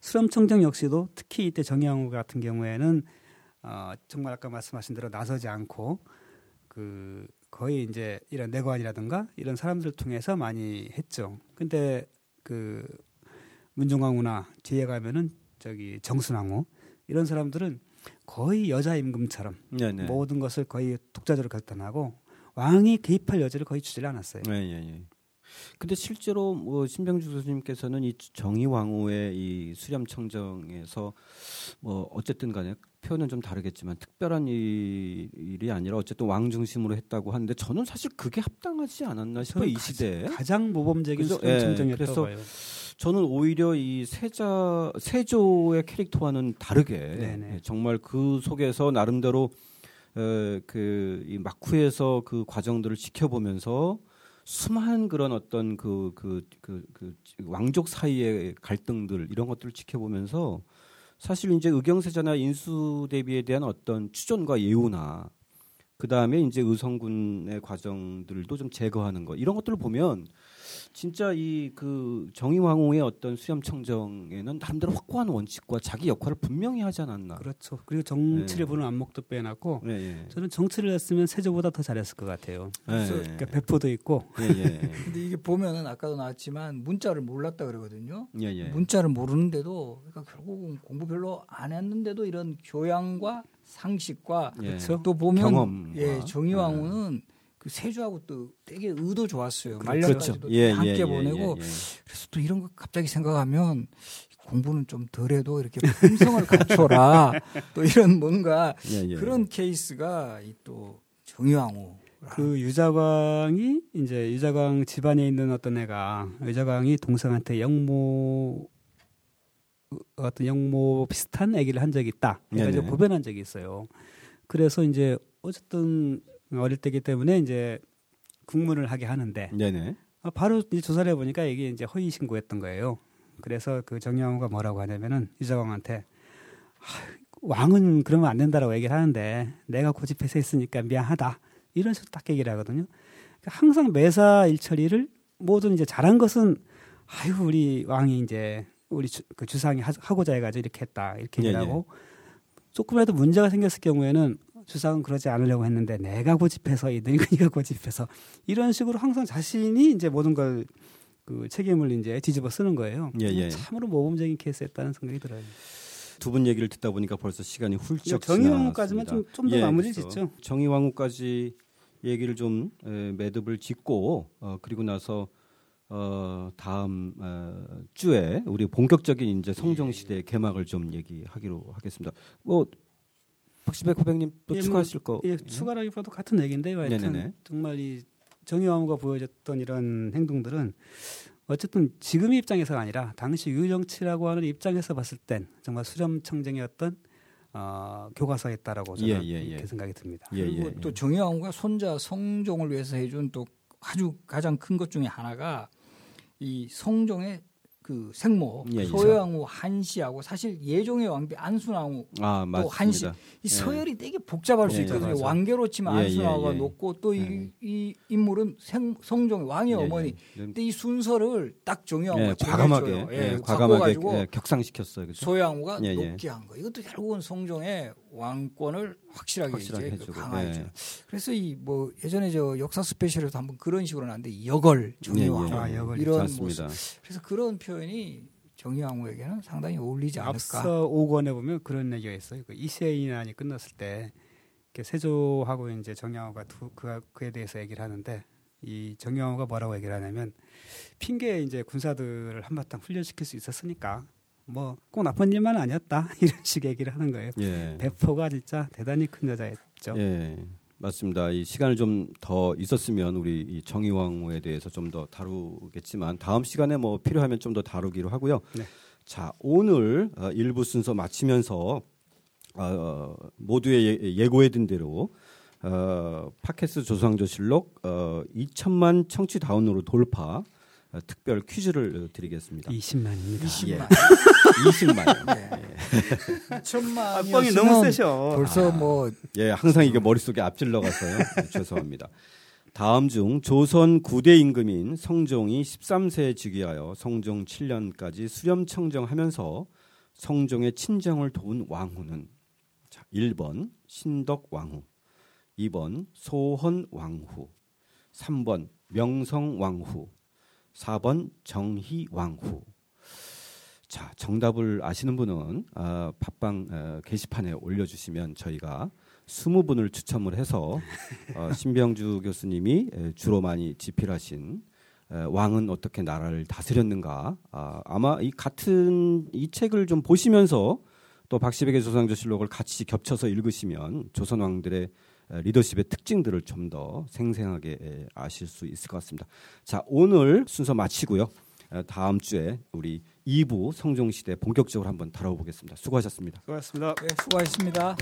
수렴청정 역시도 특히 이때 정의왕후 같은 경우에는 어, 정말 아까 말씀하신 대로 나서지 않고 그 거의 이제 이런 내관이라든가 이런 사람들을 통해서 많이 했죠. 근데 그 문종왕후나 뒤에 가면은 저기 정순왕후 이런 사람들은 거의 여자 임금처럼 네, 네. 모든 것을 거의 독자적으로 결단하고 왕이 개입할 여지를 거의 주질 않았어요. 예, 예, 예. 근데 실제로 뭐 신병주 교수님께서는 이 정의 왕후의 이 수렴 청정에서 뭐 어쨌든 간에 표현은 좀 다르겠지만 특별한 이 일이 아니라 어쨌든 왕 중심으로 했다고 하는데 저는 사실 그게 합당하지 않았나 싶어요 이 가- 시대에 가장 모범적인 수렴 예, 청정이었다고 그래서 봐요. 저는 오히려 이 세자 세조의 캐릭터와는 다르게 네네. 예, 정말 그 속에서 나름대로 어, 그이 막후에서 그 과정들을 지켜보면서 수많은 그런 어떤 그 그 그 그 왕족 사이의 갈등들 이런 것들을 지켜보면서 사실 이제 의경세자나 인수 대비에 대한 어떤 추존과 예우나 그 다음에 이제 의성군의 과정들도 좀 제거하는 것 이런 것들을 보면 진짜 이 그 정의왕후의 어떤 수렴 청정에는 나름대로 확고한 원칙과 자기 역할을 분명히 하지 않았나. 그렇죠. 그리고 정치를 네. 보는 안목도 빼놨고 예, 예. 저는 정치를 했으면 세조보다 더 잘했을 것 같아요. 예, 그러니까 배포도 있고 근데 이게 보면은 아까도 나왔지만 문자를 몰랐다 그러거든요. 문자를 모르는데도 그러니까 결국은 공부 별로 안 했는데도 이런 교양과 상식과 예. 그렇죠. 또 보면 경험과. 예 정의왕후는 그 세조하고 또 되게 의도 좋았어요. 그렇죠. 말년까지도 예, 함께 예, 예, 보내고 예, 예. 그래서 또 이런 거 갑자기 생각하면 공부는 좀 덜해도 이렇게 품성을 갖춰라 또 이런 뭔가 예, 예. 그런 케이스가 이또 정의왕후 그 유자광이 이제 유자광 집안에 있는 어떤 애가 유자광이 동생한테 영모 어떤 영모 비슷한 얘기를 한 적이 있다. 그래서 네네. 고변한 적이 있어요. 그래서 이제 어쨌든 어릴 때기 때문에 이제 국문을 하게 하는데 네네. 아, 바로 이제 조사를 해보니까 이게 이제 허위 신고였던 거예요. 그래서 그 정영호가 뭐라고 하냐면은 유자광한테 아, 왕은 그러면 안 된다라고 얘기를 하는데 내가 고집해서 했으니까 미안하다 이런 식으로 딱 얘기를 하거든요. 그러니까 항상 매사 일처리를 모든 이제 잘한 것은 아유 우리 왕이 이제 우리 주, 그 주상이 하, 하고자 해가지고 이렇게 했다 이렇게 예, 얘기를 하고 조금이라도 문제가 생겼을 경우에는 주상은 그러지 않으려고 했는데 내가 고집해서 이 늙은이가 고집해서 이런 식으로 항상 자신이 이제 모든 걸 그 책임을 이제 뒤집어 쓰는 거예요. 예, 예. 참으로 모범적인 케이스였다는 생각이 들어요. 두 분 얘기를 듣다 보니까 벌써 시간이 훌쩍 정의왕후까지만. 좀- 좀더 예, 마무리 짓죠. 정의왕후까지 얘기를 좀 에, 매듭을 짓고 어, 그리고 나서 어, 다음 어, 주에 우리 본격적인 이제 성정 시대 개막을 좀 얘기하기로 하겠습니다. 뭐 박시백 후배님 또 예, 뭐, 추가하실 거? 예, 추가라기보다도 같은 얘기인데요. 하여튼 네네네. 정말 이 정의왕후가 보여줬던 이런 행동들은 어쨌든 지금의 입장에서가 아니라 당시 유정치라고 하는 입장에서 봤을 땐 정말 수렴청정이었던 어, 교과서였다라고 저는 예, 예, 예. 이렇게 생각이 듭니다. 예, 그리고 예, 또 예. 정의왕후가 손자 성종을 위해서 해준 또 아주 가장 큰 것 중에 하나가 이 성종의 그 생모 예, 예. 소여왕후 한씨하고 사실 예종의 왕비 안순왕후 아또 한씨 맞습니다. 이 서열이 되게 복잡할 수 예, 있거든요. 맞아요. 왕계로 치면 예, 안순왕후가 예, 예. 높고 또이 예. 이 인물은 생, 성종의 왕의 예, 어머니. 예. 근데 이 순서를 딱 정의왕후가 예, 과감하게 정해줘요. 예, 예, 과감하게 예, 격상시켰어요. 그죠? 예, 예. 높게 한 거. 이것도 결국은 성종의 왕권을 확실하게, 확실하게 이제 해주고, 강화했죠. 예. 그래서 이 뭐 예전에 저 역사 스페셜에서 한번 그런 식으로 나왔는데 역을 정의왕후 예, 예. 아, 역을 이런. 모습. 그래서 그런 표현이 정의왕후에게는 상당히 어울리지 않을까. 앞서 5권에 보면 그런 얘기가 있어요. 그 이세인안이 끝났을 때 세조하고 이제 두, 그, 그에 대해서 얘기를 하는데 이 정양호가 뭐라고 얘기를 하냐면 핑계 이제 군사들을 한바탕 훈련시킬 수 있었으니까 뭐 꼭 나쁜 일만 아니었다 이런 식의 얘기를 하는 거예요. 예. 배포가 진짜 대단히 큰 여자였죠. 예, 맞습니다. 이 시간을 좀 더 있었으면 우리 이 정의왕후에 대해서 좀 더 다루겠지만 다음 시간에 뭐 필요하면 좀 더 다루기로 하고요. 네. 자, 오늘 어, 일부 순서 마치면서 어, 모두의 예- 예고해둔 대로 어, 팟캐스트 조상조실록 어, 2천만 청취 다운로드 돌파 어, 특별 퀴즈를 드리겠습니다. 20만입니다. 20만. 20만. 네. 2천만. 아, 뻥이 너무 세셔. 벌써 뭐 예, 항상 이게 머릿속에 앞질러 가서요. 네, 죄송합니다. 다음 중 조선 9대 임금인 성종이 13세에 즉위하여 성종 7년까지 수렴 청정하면서 성종의 친정을 도운 왕후는 자, 1번 신덕 왕후, 2번 소헌 왕후, 3번 명성 왕후, 4번 정희 왕후. 자, 정답을 아시는 분은 아, 팟빵 어, 게시판에 올려주시면 저희가 20분을 추첨을 해서 어, 신병주 교수님이 에, 주로 많이 집필하신 에, 왕은 어떻게 나라를 다스렸는가 아, 아마 이 같은 이 책을 좀 보시면서 또 박시백의 조상조실록을 같이 겹쳐서 읽으시면 조선 왕들의 에, 리더십의 특징들을 좀 더 생생하게 에, 아실 수 있을 것 같습니다. 자 오늘 순서 마치고요. 에, 다음 주에 우리 2부 성종시대 본격적으로 한번 다뤄보겠습니다. 수고하셨습니다. 수고하셨습니다. 네, 수고하셨습니다.